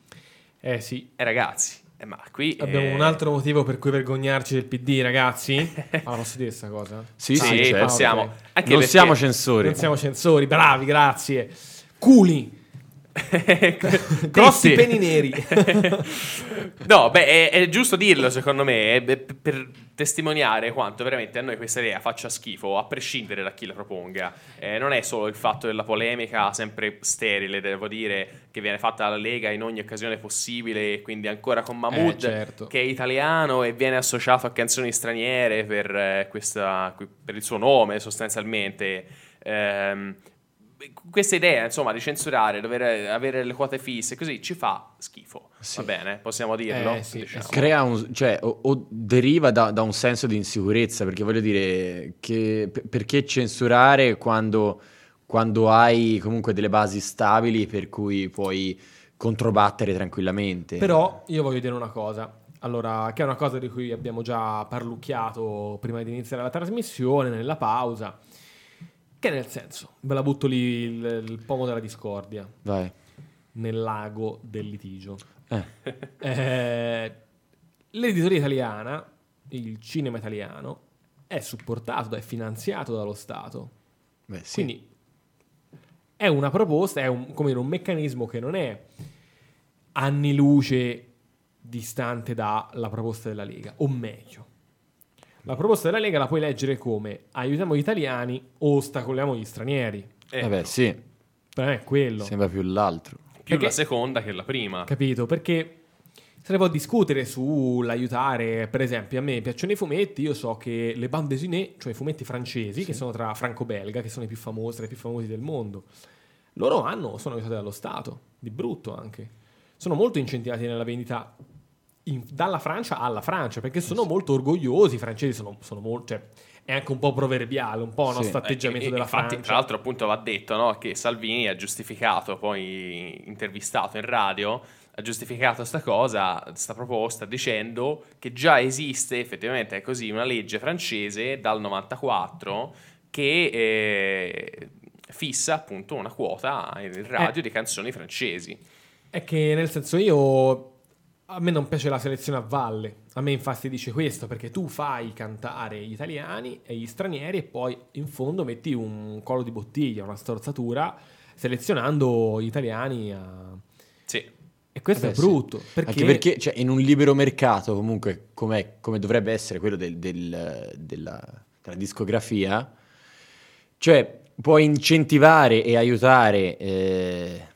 Eh sì. E ragazzi, eh, ma qui... Abbiamo eh, un altro motivo per cui vergognarci del PD, ragazzi? (laughs) Ah, posso dire questa cosa? Sì, Sì, sì, certo. possiamo. Anche Non perché- siamo censori. Non siamo censori, bravi, grazie. Culi, (laughs) grossi Tizi. peni neri. (laughs) no, beh, è, è giusto dirlo secondo me, eh, per, testimoniare quanto veramente a noi questa idea faccia schifo, a prescindere da chi la proponga. Eh, non è solo il fatto della polemica, sempre sterile, devo dire, che viene fatta dalla Lega in ogni occasione possibile, e quindi ancora con Mahmood, Eh, certo. che è italiano e viene associato a canzoni straniere per, eh, questa- per il suo nome sostanzialmente. Ehm, questa idea, insomma, di censurare, dover avere le quote fisse, così ci fa schifo. Sì. Va bene, possiamo dirlo? Eh, sì, Diciamo. Crea un, cioè, o, o deriva da, da un senso di insicurezza, perché voglio dire, che, per- perché censurare quando, quando hai comunque delle basi stabili per cui puoi controbattere tranquillamente? Però io voglio dire una cosa. Allora, che è una cosa di cui abbiamo già parlucchiato prima di iniziare la trasmissione, nella pausa. Che nel senso, ve la butto lì il, il pomo della discordia, Vai. nel lago del litigio. Eh, (laughs) Eh, l'editoria italiana, il cinema italiano, è supportato, è finanziato dallo Stato. beh, sì. Quindi è una proposta, è un, come dire, un meccanismo che non è anni luce distante dalla proposta della Lega, o meglio. La proposta della Lega la puoi leggere come aiutiamo gli italiani, ostacoliamo gli stranieri. Eh, Vabbè, sì, Per me è quello. sembra più l'altro. più perché- la seconda che la prima. Capito? Perché se ne può discutere sull'aiutare, per esempio, a me piacciono i fumetti, io so che le bande dessinée, cioè i fumetti francesi, che sono tra franco-belga, che sono i più famosi, tra i più famosi del mondo, loro hanno, sono aiutati dallo Stato, di brutto anche. Sono molto incentivati nella vendita in- dalla Francia alla Francia, perché sono molto orgogliosi, i francesi sono, sono molto... Cioè, è anche un po' proverbiale, un po' no, Sì. sto atteggiamento Eh, e- della infatti, Francia. tra l'altro, appunto, va detto no, che Salvini ha giustificato, poi intervistato in radio, ha giustificato questa cosa, questa proposta, dicendo che già esiste effettivamente è così una legge francese dal 94 che eh, fissa appunto una quota in radio Eh. di canzoni francesi. È che nel senso io a me non piace la selezione a valle. A me infastidisce questo perché tu fai cantare gli italiani e gli stranieri e poi in fondo metti un collo di bottiglia, una storzatura selezionando gli italiani a... Sì. E questo Eh è brutto. Perché, Anche perché cioè, in un libero mercato, comunque, com'è- come dovrebbe essere quello del- del- della, della discografia, cioè puoi incentivare e aiutare eh,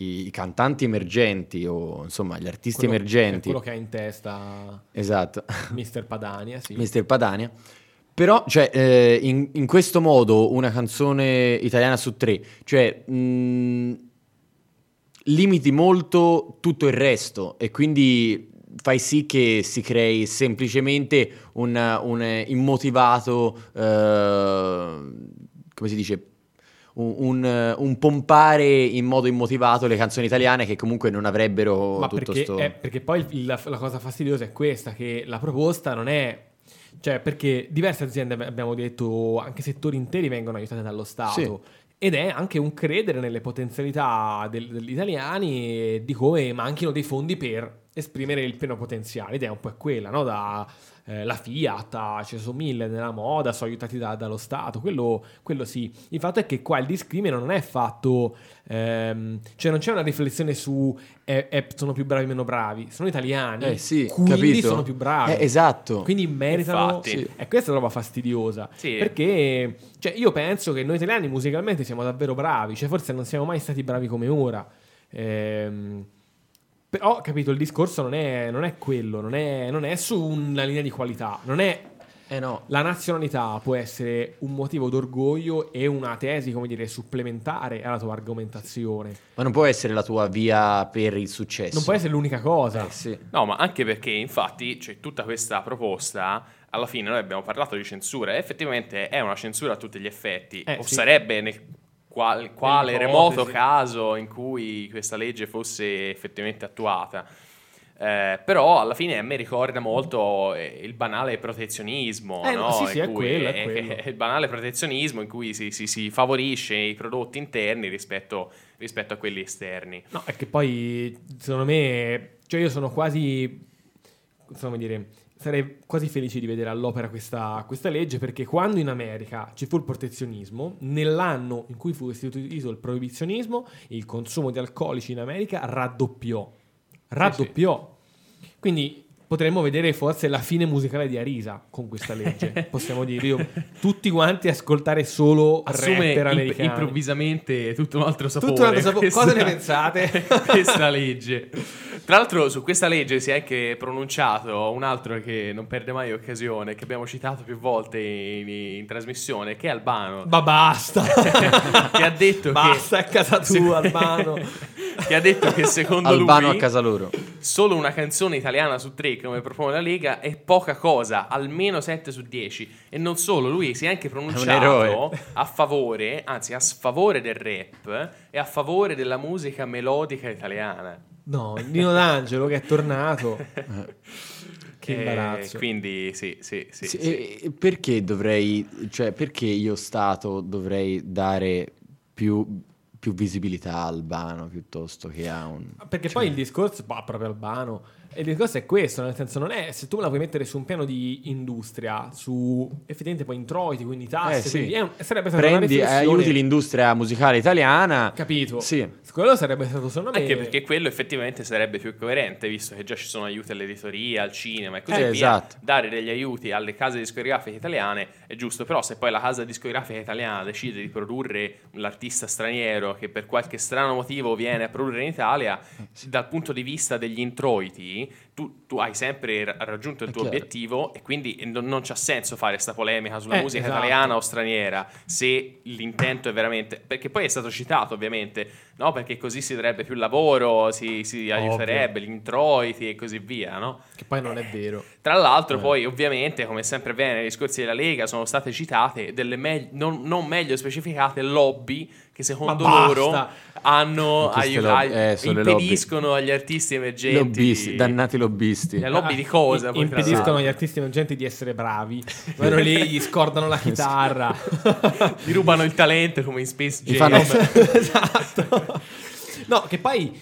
i, i cantanti emergenti o insomma gli artisti quello- emergenti. quello che ha in testa Esatto. (laughs) Mr. Padania, sì. Mr. Padania. Però, cioè, eh, in, in questo modo una canzone italiana su tre, cioè, mh, limiti molto tutto il resto e quindi fai sì che si crei semplicemente un, un immotivato, eh, come si dice, un, un- un pompare in modo immotivato le canzoni italiane che comunque non avrebbero Ma tutto perché, sto... è- perché poi il- la, la cosa fastidiosa è questa, che la proposta non è... Cioè, perché diverse aziende, abbiamo detto, anche settori interi vengono aiutate dallo Stato. Ed è anche un credere nelle potenzialità del- degli italiani e di come manchino dei fondi per esprimere il pieno potenziale. Ed è un po' quella, no? Da, eh, la Fiat, ce ne sono mille nella moda, sono aiutati da- dallo Stato, quello, quello sì. Il fatto è che qua il discrimine non è fatto, ehm, cioè non c'è una riflessione su eh, eh, sono più bravi o meno bravi, sono italiani, Eh sì, quindi capito? sono più bravi. Eh, esatto. Quindi meritano. Infatti. Sì. E questa è roba fastidiosa. Sì. Perché cioè, io penso che noi italiani musicalmente siamo davvero bravi. Cioè, forse non siamo mai stati bravi come ora. Ehm, però, capito, il discorso non è, non è quello. Non è, non è su una linea di qualità. Non è. Eh no. La nazionalità può essere un motivo d'orgoglio e una tesi, come dire, supplementare alla tua argomentazione. Ma non può essere la tua via per il successo. Non può essere l'unica cosa. Eh, sì. No, ma anche perché infatti c'è tutta questa proposta. Alla fine noi abbiamo parlato di censura e effettivamente è una censura a tutti gli effetti. Eh, o sì. sarebbe nel qual- quale remoto caso in cui questa legge fosse effettivamente attuata. Eh, però alla fine a me ricorda molto eh, il banale protezionismo, Eh, no, sì, sì, è quello, è (laughs) quello. il banale protezionismo in cui si, si- si favorisce i prodotti interni rispetto, rispetto a quelli esterni. No, è che poi, secondo me, cioè io sono quasi, come dire, sarei quasi felice di vedere all'opera questa, questa legge perché quando in America ci fu il protezionismo, nell'anno in cui fu istituito il proibizionismo, il consumo di alcolici in America raddoppiò. Raddoppiò. Quindi potremmo vedere forse la fine musicale di Arisa con questa legge. (laughs) Possiamo dire, io, tutti quanti ascoltare solo assume rapper imp- improvvisamente tutto un altro sapore. Tutto un altro sapore. questa- Cosa ne pensate? (laughs) questa legge. Tra l'altro su questa legge si è anche pronunciato un altro che non perde mai occasione, che abbiamo citato più volte in, in trasmissione, che è Albano. Ma basta! (laughs) che ha detto Basta, che a casa tua, Albano. che ha detto che secondo Albano lui a casa loro. solo una canzone italiana su tre, come propone la Lega, è poca cosa, almeno 7 su 10. E non solo, lui si è anche pronunciato eroe. a favore, anzi a sfavore del rap e a favore della musica melodica italiana. No, Nino D'Angelo che è tornato. (laughs) che Eh, imbarazzo. quindi sì, sì, sì. Sì, sì. perché dovrei, cioè perché io Stato dovrei dare più, più visibilità a Albano piuttosto che a un... Perché Cioè. poi il discorso, bah, proprio Albano, e il discorso è questo, nel senso non è, se tu me la vuoi mettere su un piano di industria, su effettivamente poi introiti, quindi tasse, Eh, sì. quindi è un- sarebbe stata una Prendi, riflessione, aiuti l'industria musicale italiana. capito? Sì. Quello sarebbe stato secondo me... Anche perché quello effettivamente sarebbe più coerente, visto che già ci sono aiuti all'editoria, al cinema e così Eh, via. esatto. Dare degli aiuti alle case discografiche italiane è giusto, però se poi la casa discografica italiana decide di produrre l'artista straniero che per qualche strano motivo viene a produrre in Italia, Eh, dal punto di vista degli introiti, energy tu, tu hai sempre ra- raggiunto il È tuo chiaro. obiettivo e quindi non, non c'ha senso fare questa polemica sulla Eh, musica esatto. italiana o straniera se l'intento è veramente perché poi è stato citato ovviamente no perché così si darebbe più lavoro si, si aiuterebbe gli introiti e così via no Che poi non è vero. tra l'altro Eh. poi ovviamente come sempre avviene nei discorsi della Lega sono state citate delle me- non, non meglio specificate lobby che secondo loro hanno Queste aiu- lobby- ai- eh, impediscono agli artisti emergenti Lobbisti, dannati lobbisti. Le lobby di cosa, Ah, tra impediscono agli artisti emergenti di essere bravi. Vanno lì, gli scordano la (laughs) chitarra. (laughs) Ti rubano il talento come in Space Gli Jam fanno- (laughs) esatto. No, che poi,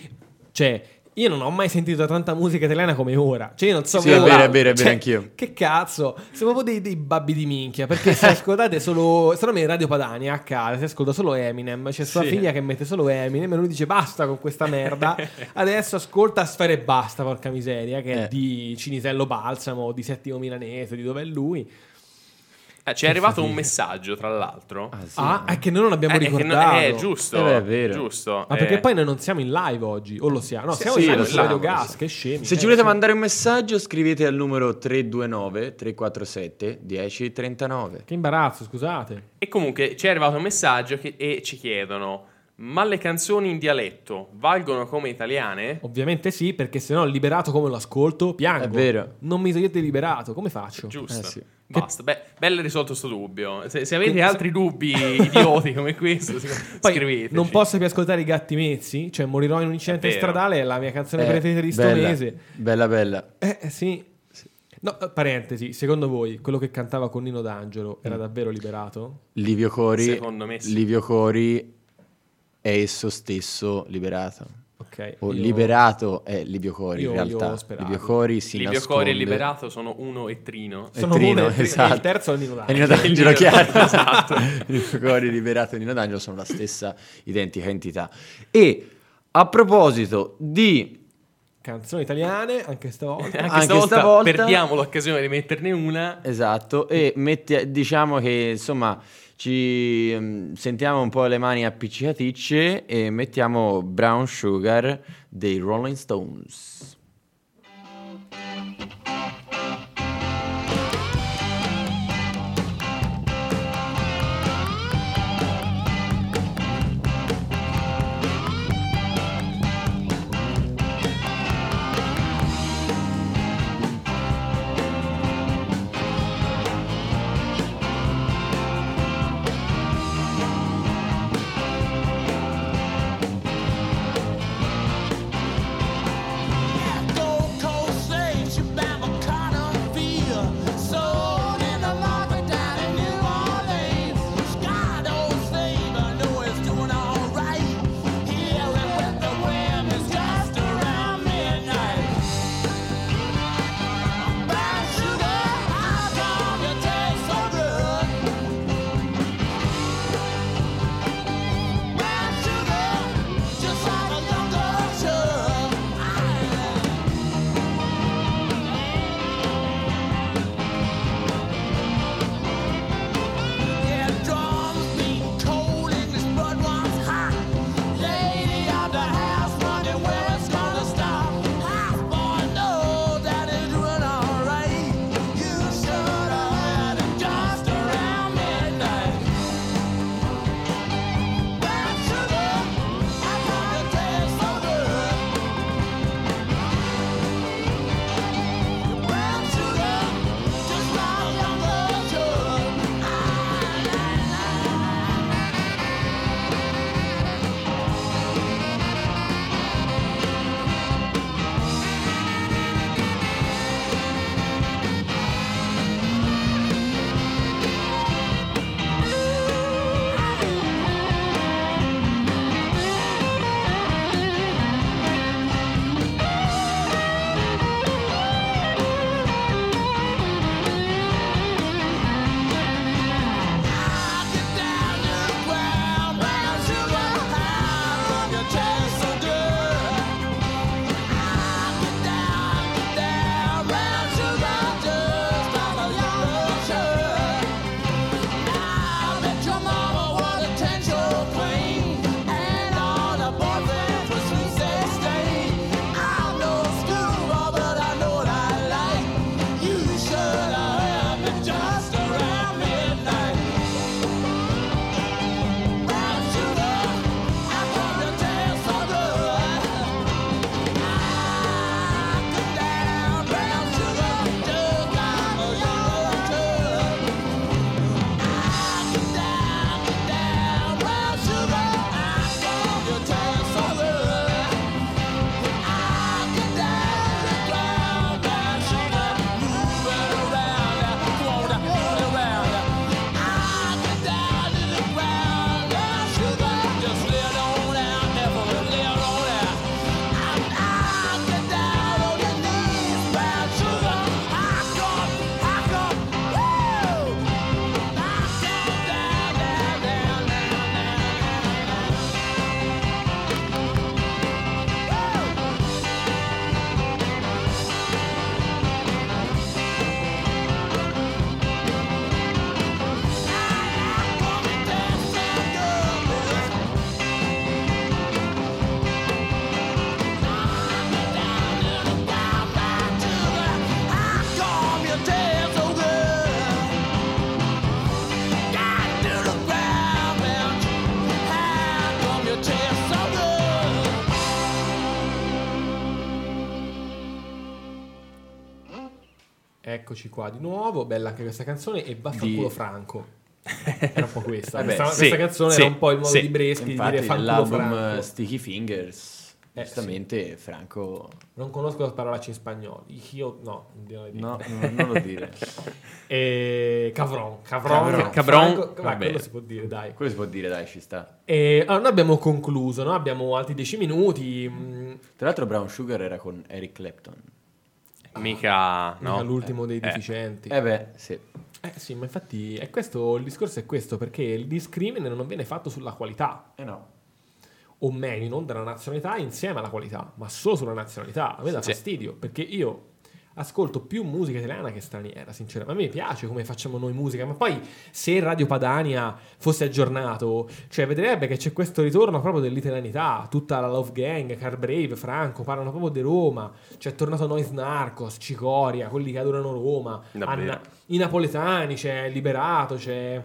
cioè, io non ho mai sentito tanta musica italiana come ora. Cioè, io non so Sì, è vero, è vero, è vero, cioè, anch'io. Che cazzo, siamo proprio dei, dei babbi di minchia. Perché se (laughs) ascoltate solo. Secondo me in Radio Padania a casa si ascolta solo Eminem. C'è sua Sì. figlia che mette solo Eminem e lui dice basta con questa merda. (laughs) Adesso ascolta Sfera e Basta, porca miseria, che è Eh. di Cinisello Balsamo, di Settimo Milanese, di dove è lui. Eh, ci è arrivato un messaggio, tra l'altro. Ah, sì. Ah, è che noi non abbiamo Eh, che non- ricordato. è giusto, Eh, è vero. giusto. Ma perché eh. poi noi non siamo in live oggi, o lo siamo? No, Sì, siamo sì, in live su siamo, Radio Gas, che scemi. Se Eh, ci volete sì. mandare un messaggio scrivete al numero 329 347 1039. Che imbarazzo, scusate. E comunque ci è arrivato un messaggio che- e ci chiedono: ma le canzoni in dialetto valgono come italiane? Ovviamente sì, perché se no liberato come lo ascolto, piango. È vero. Non mi togliete liberato, come faccio? Giusto. Eh, sì. Basta, beh, bello risolto sto dubbio. Se, se avete Che- altri dubbi idioti come questo, (laughs) scriveteci. non posso più ascoltare i gatti mezzi, cioè morirò in un incidente stradale, è la mia canzone Eh, preferita di sto bella, mese. Bella bella. Eh, eh, sì. No, eh, parentesi, secondo voi quello che cantava con Nino D'Angelo era davvero liberato? Livio Cori. Secondo me sì. Livio Cori è esso stesso liberato. Okay, o io... Liberato è Libio Cori in realtà. Libio Cori si Libio. Cori e Liberato sono uno e Trino. Sono e Trino, uno e Trino, esatto. il terzo è Nino D'Angelo. È Nino D'Angelo, chiaro. esatto. (laughs) Libio Cori, Liberato e Nino D'Angelo sono la stessa identica entità. E a proposito di... Canzoni italiane, anche stavolta. anche, anche stavolta, stavolta perdiamo l'occasione di metterne una. Esatto, e metti, diciamo che insomma ci mm, sentiamo un po' le mani appiccicaticce e mettiamo Brown Sugar dei Rolling Stones. qua di nuovo, bella anche questa canzone e vaffanculo di... Franco. (laughs) Era un po' questa. Vabbè, questa, sì, questa canzone sì, era un po' il modo sì. di Breschi Infatti, di dire fanculo Sticky Fingers. Eh, giustamente Franco... Non conosco la parola in spagnolo. Io no, non, no, no, non lo dire. (laughs) e... Cavron. Cavron. Cavron. Quello si può dire, dai. Quello si può dire, dai, ci sta. E, allora, noi abbiamo concluso, no? abbiamo altri dieci minuti. Mm. Tra l'altro Brown Sugar era con Eric Clapton. Mica, no? mica l'ultimo dei Eh. deficienti. Eh beh, sì. Eh sì, ma infatti è questo, il discorso è questo, perché il discrimine non viene fatto sulla qualità, Eh no. o meglio, non della nazionalità insieme alla qualità, ma solo sulla nazionalità. A me dà Sì. fastidio, perché io ascolto più musica italiana che straniera, sinceramente. A me piace come facciamo noi musica, ma poi se Radio Padania fosse aggiornato, cioè vedrebbe che c'è questo ritorno proprio dell'italianità, tutta la Love Gang, Car Brave, Franco, parlano proprio di Roma, c'è tornato Noise Narcos, Cicoria, quelli che adorano Roma. Anna- i napoletani, c'è Liberato, c'è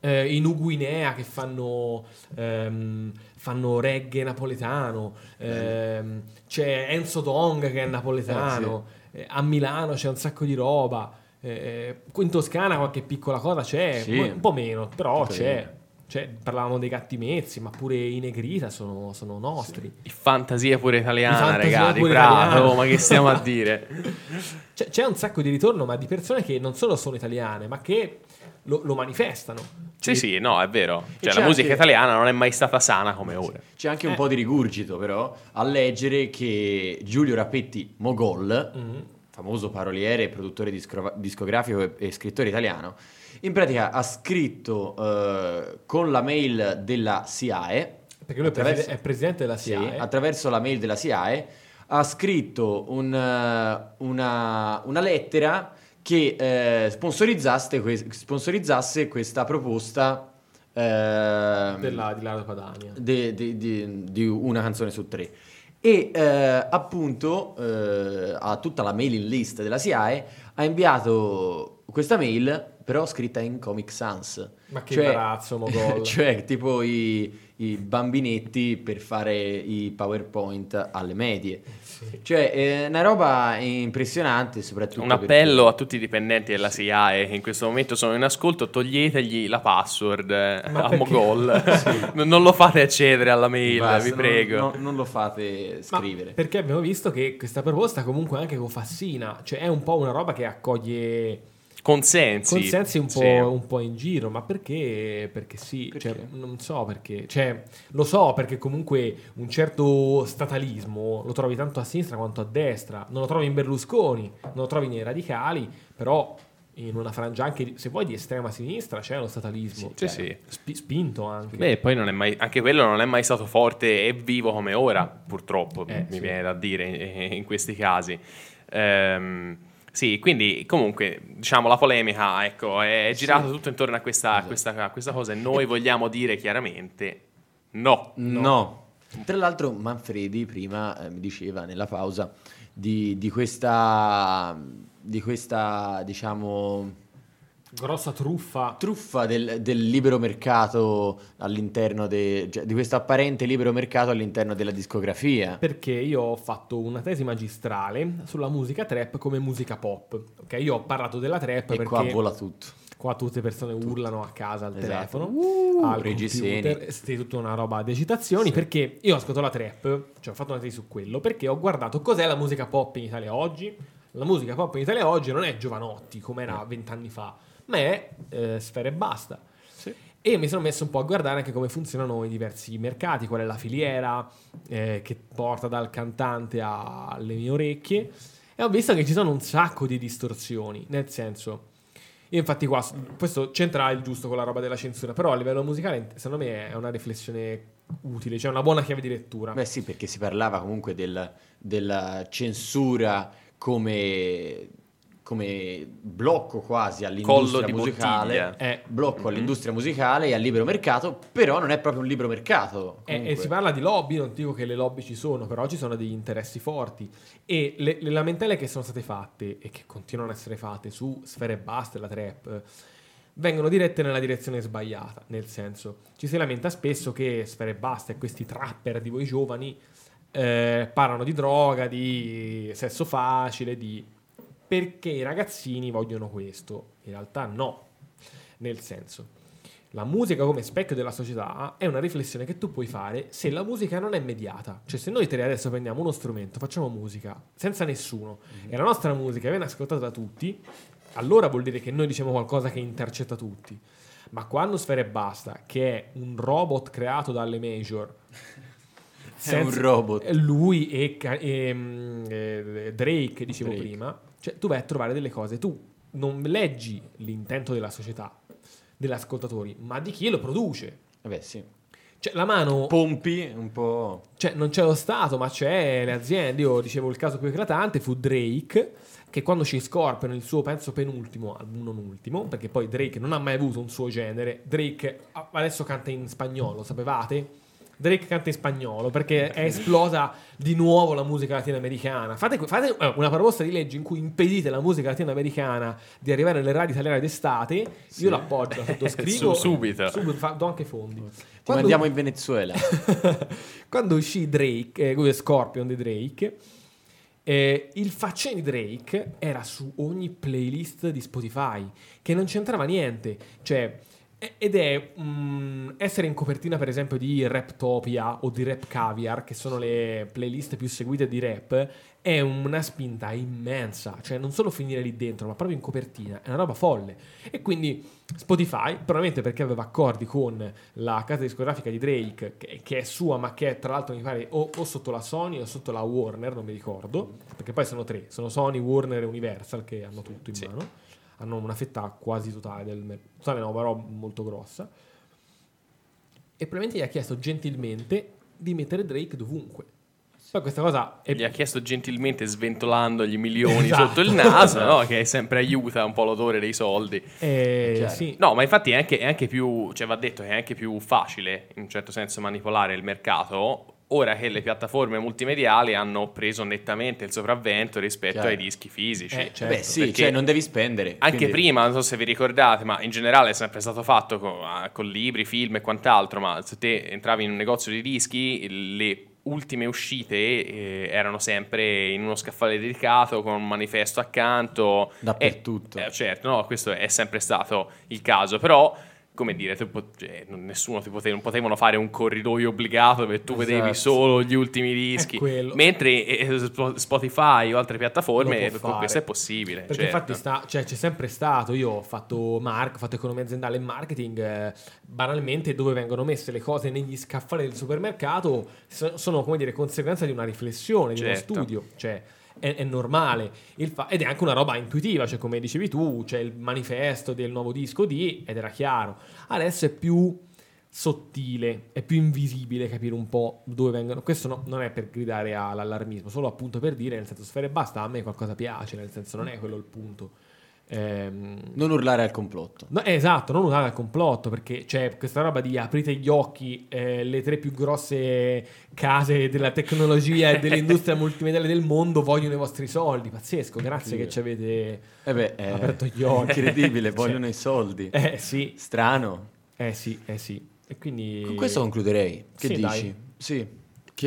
eh, i Nuguinea che fanno, ehm, fanno reggae napoletano, ehm, c'è Enzo Tong che è napoletano, eh, a Milano c'è un sacco di roba, eh, in Toscana qualche piccola cosa c'è, Sì. un po' meno, però po' c'è. Cioè, parlavamo dei gatti mezzi, ma pure i Negrita sono, sono nostri. Di fantasia pure italiana, fantasia ragazzi. pure italiana. (laughs) ma che stiamo a dire? (laughs) C'è, c'è un sacco di ritorno, ma di persone che non solo sono italiane, ma che lo, lo manifestano. Sì, sì, no, è vero. Cioè, la musica anche- italiana non è mai stata sana come ora. C'è anche un Eh. po' di rigurgito, però, a leggere che Giulio Rapetti Mogol, Mhm. famoso paroliere, produttore discro- discografico e, e scrittore italiano, in pratica ha scritto eh, con la mail della SIAE, Perché lui è, attraverso- è presidente della sì, SIAE. attraverso la mail della SIAE, ha scritto un, eh, una, una lettera che eh, sponsorizzasse, que- sponsorizzasse questa proposta ehm, della, di Laura Padania. di una canzone su tre. E eh, appunto eh, a tutta la mailing list della SIAE ha inviato questa mail, però scritta in Comic Sans. Ma che Cioè- imbarazzo, Mogol. (laughs) cioè, tipo i, i bambinetti per fare i PowerPoint alle medie. Cioè, è una roba impressionante, soprattutto Un appello a tutti i dipendenti della SIAE che in questo momento sono in ascolto, toglietegli la password eh, Ma a perché? Mogol. (laughs) Non- Non lo fate accedere alla mail, Basta, vi non- prego. Non, non lo fate Ma scrivere. perché abbiamo visto che questa proposta comunque anche con Fassina, cioè è un po' una roba che accoglie Consensi. consensi un po', Sì. un po' in giro, ma perché? Perché sì, cioè, non so perché, cioè, lo so perché comunque un certo statalismo lo trovi tanto a sinistra quanto a destra, non lo trovi in Berlusconi, non lo trovi nei radicali, però in una frangia anche, se vuoi, di estrema sinistra c'è lo statalismo, Sì, cioè, sì. spi- spinto anche. Beh, poi non è mai, anche quello non è mai stato forte e vivo come ora, purtroppo, Eh, mi sì. viene da dire in, in questi casi. Ehm, sì, quindi comunque diciamo la polemica ecco, è girata tutto intorno a questa, a questa, a questa cosa e noi vogliamo dire chiaramente no. No. Tra l'altro Manfredi prima eh, mi diceva nella pausa di, di questa, di questa, diciamo, Grossa truffa. truffa del, del libero mercato all'interno de- cioè, di questo apparente libero mercato all'interno della discografia. Perché io ho fatto una tesi magistrale sulla musica trap come musica pop. Ok, io ho parlato della trap E perché qua vola tutto. qua tutte le persone urlano a casa al Esatto. telefono, Uh, al computer, sti tutta una roba di agitazioni. Perché io ho ascoltato la trap, cioè ho fatto una tesi su quello, perché ho guardato cos'è la musica pop in Italia oggi. La musica pop in Italia oggi non è Giovanotti come era vent'anni fa, ma è eh, Sfera e Basta. E mi sono messo un po' a guardare anche come funzionano i diversi mercati, qual è la filiera eh, che porta dal cantante alle mie orecchie. E ho visto che ci sono un sacco di distorsioni, nel senso, io infatti qua, questo c'entra il giusto con la roba della censura, però a livello musicale secondo me è una riflessione utile, cioè una buona chiave di lettura. Beh sì, perché si parlava comunque del- della censura come, come blocco quasi Collo all'industria di musicale. Eh, Blocco all'industria musicale e al libero mercato, però non è proprio un libero mercato. E, e si parla di lobby, non dico che le lobby ci sono, però ci sono degli interessi forti. E le, le lamentele che sono state fatte e che continuano a essere fatte su Sfere e Basta e la trap vengono dirette nella direzione sbagliata. Nel senso, ci si lamenta spesso che Sfere e Basta e questi trapper di voi giovani eh, parlano di droga, di sesso facile, di perché i ragazzini vogliono questo. In realtà no. Nel senso, La musica come specchio della società è una riflessione che tu puoi fare se la musica non è mediata. Cioè se noi tre adesso prendiamo uno strumento, facciamo musica senza nessuno e la nostra musica viene ascoltata da tutti, allora vuol dire che noi diciamo qualcosa che intercetta tutti. Ma quando Sfera e Basta, che è un robot creato dalle major, (laughs) È un robot. Lui e, Ca- e, mm, eh, Drake, dicevo Drake. prima, cioè tu vai a trovare delle cose, tu non leggi l'intento della società, degli ascoltatori, ma di chi lo produce. Vabbè, sì. Cioè la mano, Pompi un po'. cioè non c'è lo Stato, ma c'è le aziende. Io dicevo il caso più eclatante fu Drake, che quando ci Scorpion, il suo penso penultimo album, non ultimo, perché poi Drake non ha mai avuto un suo genere. Drake adesso canta in spagnolo, sapevate? Drake canta in spagnolo perché è esplosa di nuovo la musica latinoamericana. Fate, fate, eh, una proposta di legge in cui impedite la musica latinoamericana di arrivare nelle radio italiane d'estate. Io l'appoggio, la (laughs) sottoscrivo. Su- subito. subito fa- do anche fondi. Ti Quando- mandiamo in Venezuela. (laughs) quando uscì Drake, eh, Scorpion di Drake, eh, il faccino di Drake era su ogni playlist di Spotify, che non c'entrava niente. Cioè, ed è mm, essere in copertina, per esempio, di Raptopia o di Rap Caviar, che sono le playlist più seguite di rap, è una spinta immensa. Cioè, non solo finire lì dentro, ma proprio in copertina. È una roba folle. E quindi Spotify, probabilmente perché aveva accordi con la casa discografica di Drake, che, che è sua, ma che è tra l'altro mi pare o, o sotto la Sony o sotto la Warner, non mi ricordo, perché poi sono tre, sono Sony, Warner e Universal che hanno tutto in Sì. mano, hanno una fetta quasi totale del mercato, totale no, però molto grossa, e probabilmente gli ha chiesto gentilmente di mettere Drake dovunque. Poi questa cosa è Gli ha chiesto gentilmente sventolandogli milioni Esatto. sotto il naso, (laughs) no? che sempre aiuta un po' l'odore dei soldi. eh, sì, No, ma infatti è anche, è anche più, cioè va detto che è anche più facile in un certo senso manipolare il mercato ora che le piattaforme multimediali hanno preso nettamente il sopravvento rispetto Chiaro. ai dischi fisici. Eh, certo. Beh, sì, cioè non devi spendere. Anche quindi- prima, non so se vi ricordate, ma in generale è sempre stato fatto con, con libri, film e quant'altro, ma se te entravi in un negozio di dischi, le ultime uscite eh, erano sempre in uno scaffale dedicato con un manifesto accanto. Dappertutto. Eh, eh, certo, no, questo è sempre stato il caso, però come dire, pot- cioè, nessuno ti pote- non potevano fare un corridoio obbligato dove tu vedevi Esatto. solo gli ultimi dischi, mentre eh, Sp- Spotify o altre piattaforme può con questo è possibile. Perché certo. infatti sta- cioè, c'è sempre stato, io ho fatto mark, ho fatto economia aziendale e marketing, eh, banalmente dove vengono messe le cose negli scaffali del supermercato so- sono come dire conseguenza di una riflessione, di uno Certo. studio, cioè è, è normale fa- ed è anche una roba intuitiva, cioè come dicevi tu, c'è il manifesto del nuovo disco di ed era chiaro. Adesso è più sottile, è più invisibile capire un po' dove vengono. Questo no- non è per gridare all'allarmismo, solo appunto per dire, nel senso, sfere basta, a me qualcosa piace, nel senso, non è quello il punto. Ehm, Non urlare al complotto. no, eh, esatto, non usare il complotto perché c'è questa roba di aprite gli occhi, eh, le tre più grosse case della tecnologia e dell'industria (laughs) multimediale del mondo vogliono i vostri soldi. Pazzesco, grazie che ci avete Eh beh, è aperto gli occhi. incredibile, (laughs) Cioè, vogliono i soldi. Eh sì, Strano. eh sì, eh sì. E quindi Con questo concluderei. Che Sì, dici? dai. Sì.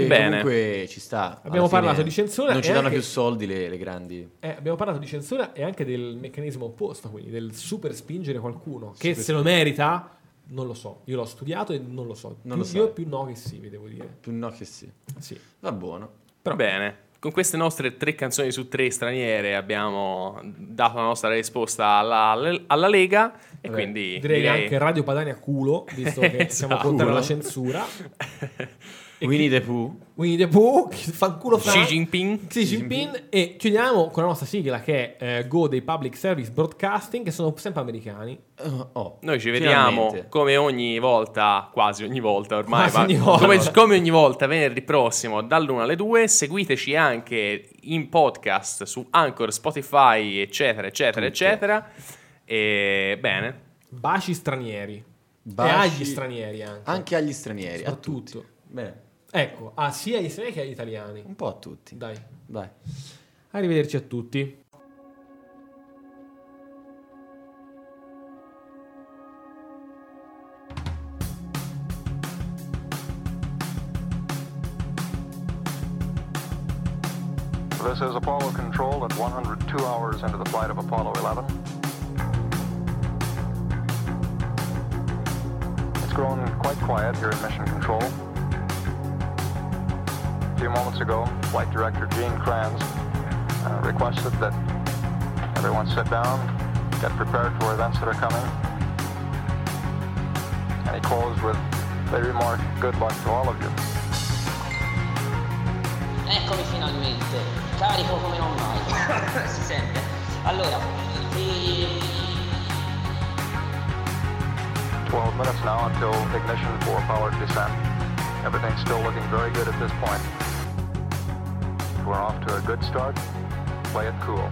Che Bene. comunque ci sta. Abbiamo parlato di censura Non ci danno anche- più soldi le, le grandi. Eh, abbiamo parlato di censura e anche del meccanismo opposto, quindi del super spingere qualcuno che Super se lo merita, non lo so. Io l'ho studiato e non lo so. Non Più- lo sai. Io più no che sì, vi devo dire. Più no che sì. Sì. Va buono. Però- Bene, con queste nostre tre canzoni su tre straniere abbiamo dato la nostra risposta alla, alla Lega e Vabbè, quindi direi, anche Radio Padania culo, visto che (laughs) siamo Esatto. contro la Culo. censura. (laughs) E Winnie the Pooh. Winnie the Pooh, fanculo Xi Frank. Jinping. Xi Jinping e chiudiamo con la nostra sigla che è eh, Go dei Public Service Broadcasting che sono sempre americani. Oh, oh, Noi ci vediamo finalmente. come ogni volta, quasi ogni volta ormai, ma ogni volta. Come, come ogni volta venerdì prossimo dall'1 alle 2. Seguiteci anche in podcast su Anchor, Spotify, eccetera, eccetera, Tutto. eccetera. E bene, Baci stranieri. Baci- E agli stranieri anche. Anche agli stranieri. A tutti. Bene. Ecco, ah, sia agli stranieri che agli italiani. Un po' a tutti. Dai. Vai. Arrivederci a tutti. This is Apollo Control at 102 hours into the flight of Apollo 11. it's grown quite quiet here at Mission Control. A few moments ago, Flight Director Gene Kranz uh, requested that everyone sit down, get prepared for events that are coming. And he closed with the remark, good luck to all of you. Eccomi finalmente, carico come non mai. (laughs) si sente. Allora, e- 12 minutes now until ignition for powered descent. Everything's still looking very good at this point. We're off to a good start. Play it cool.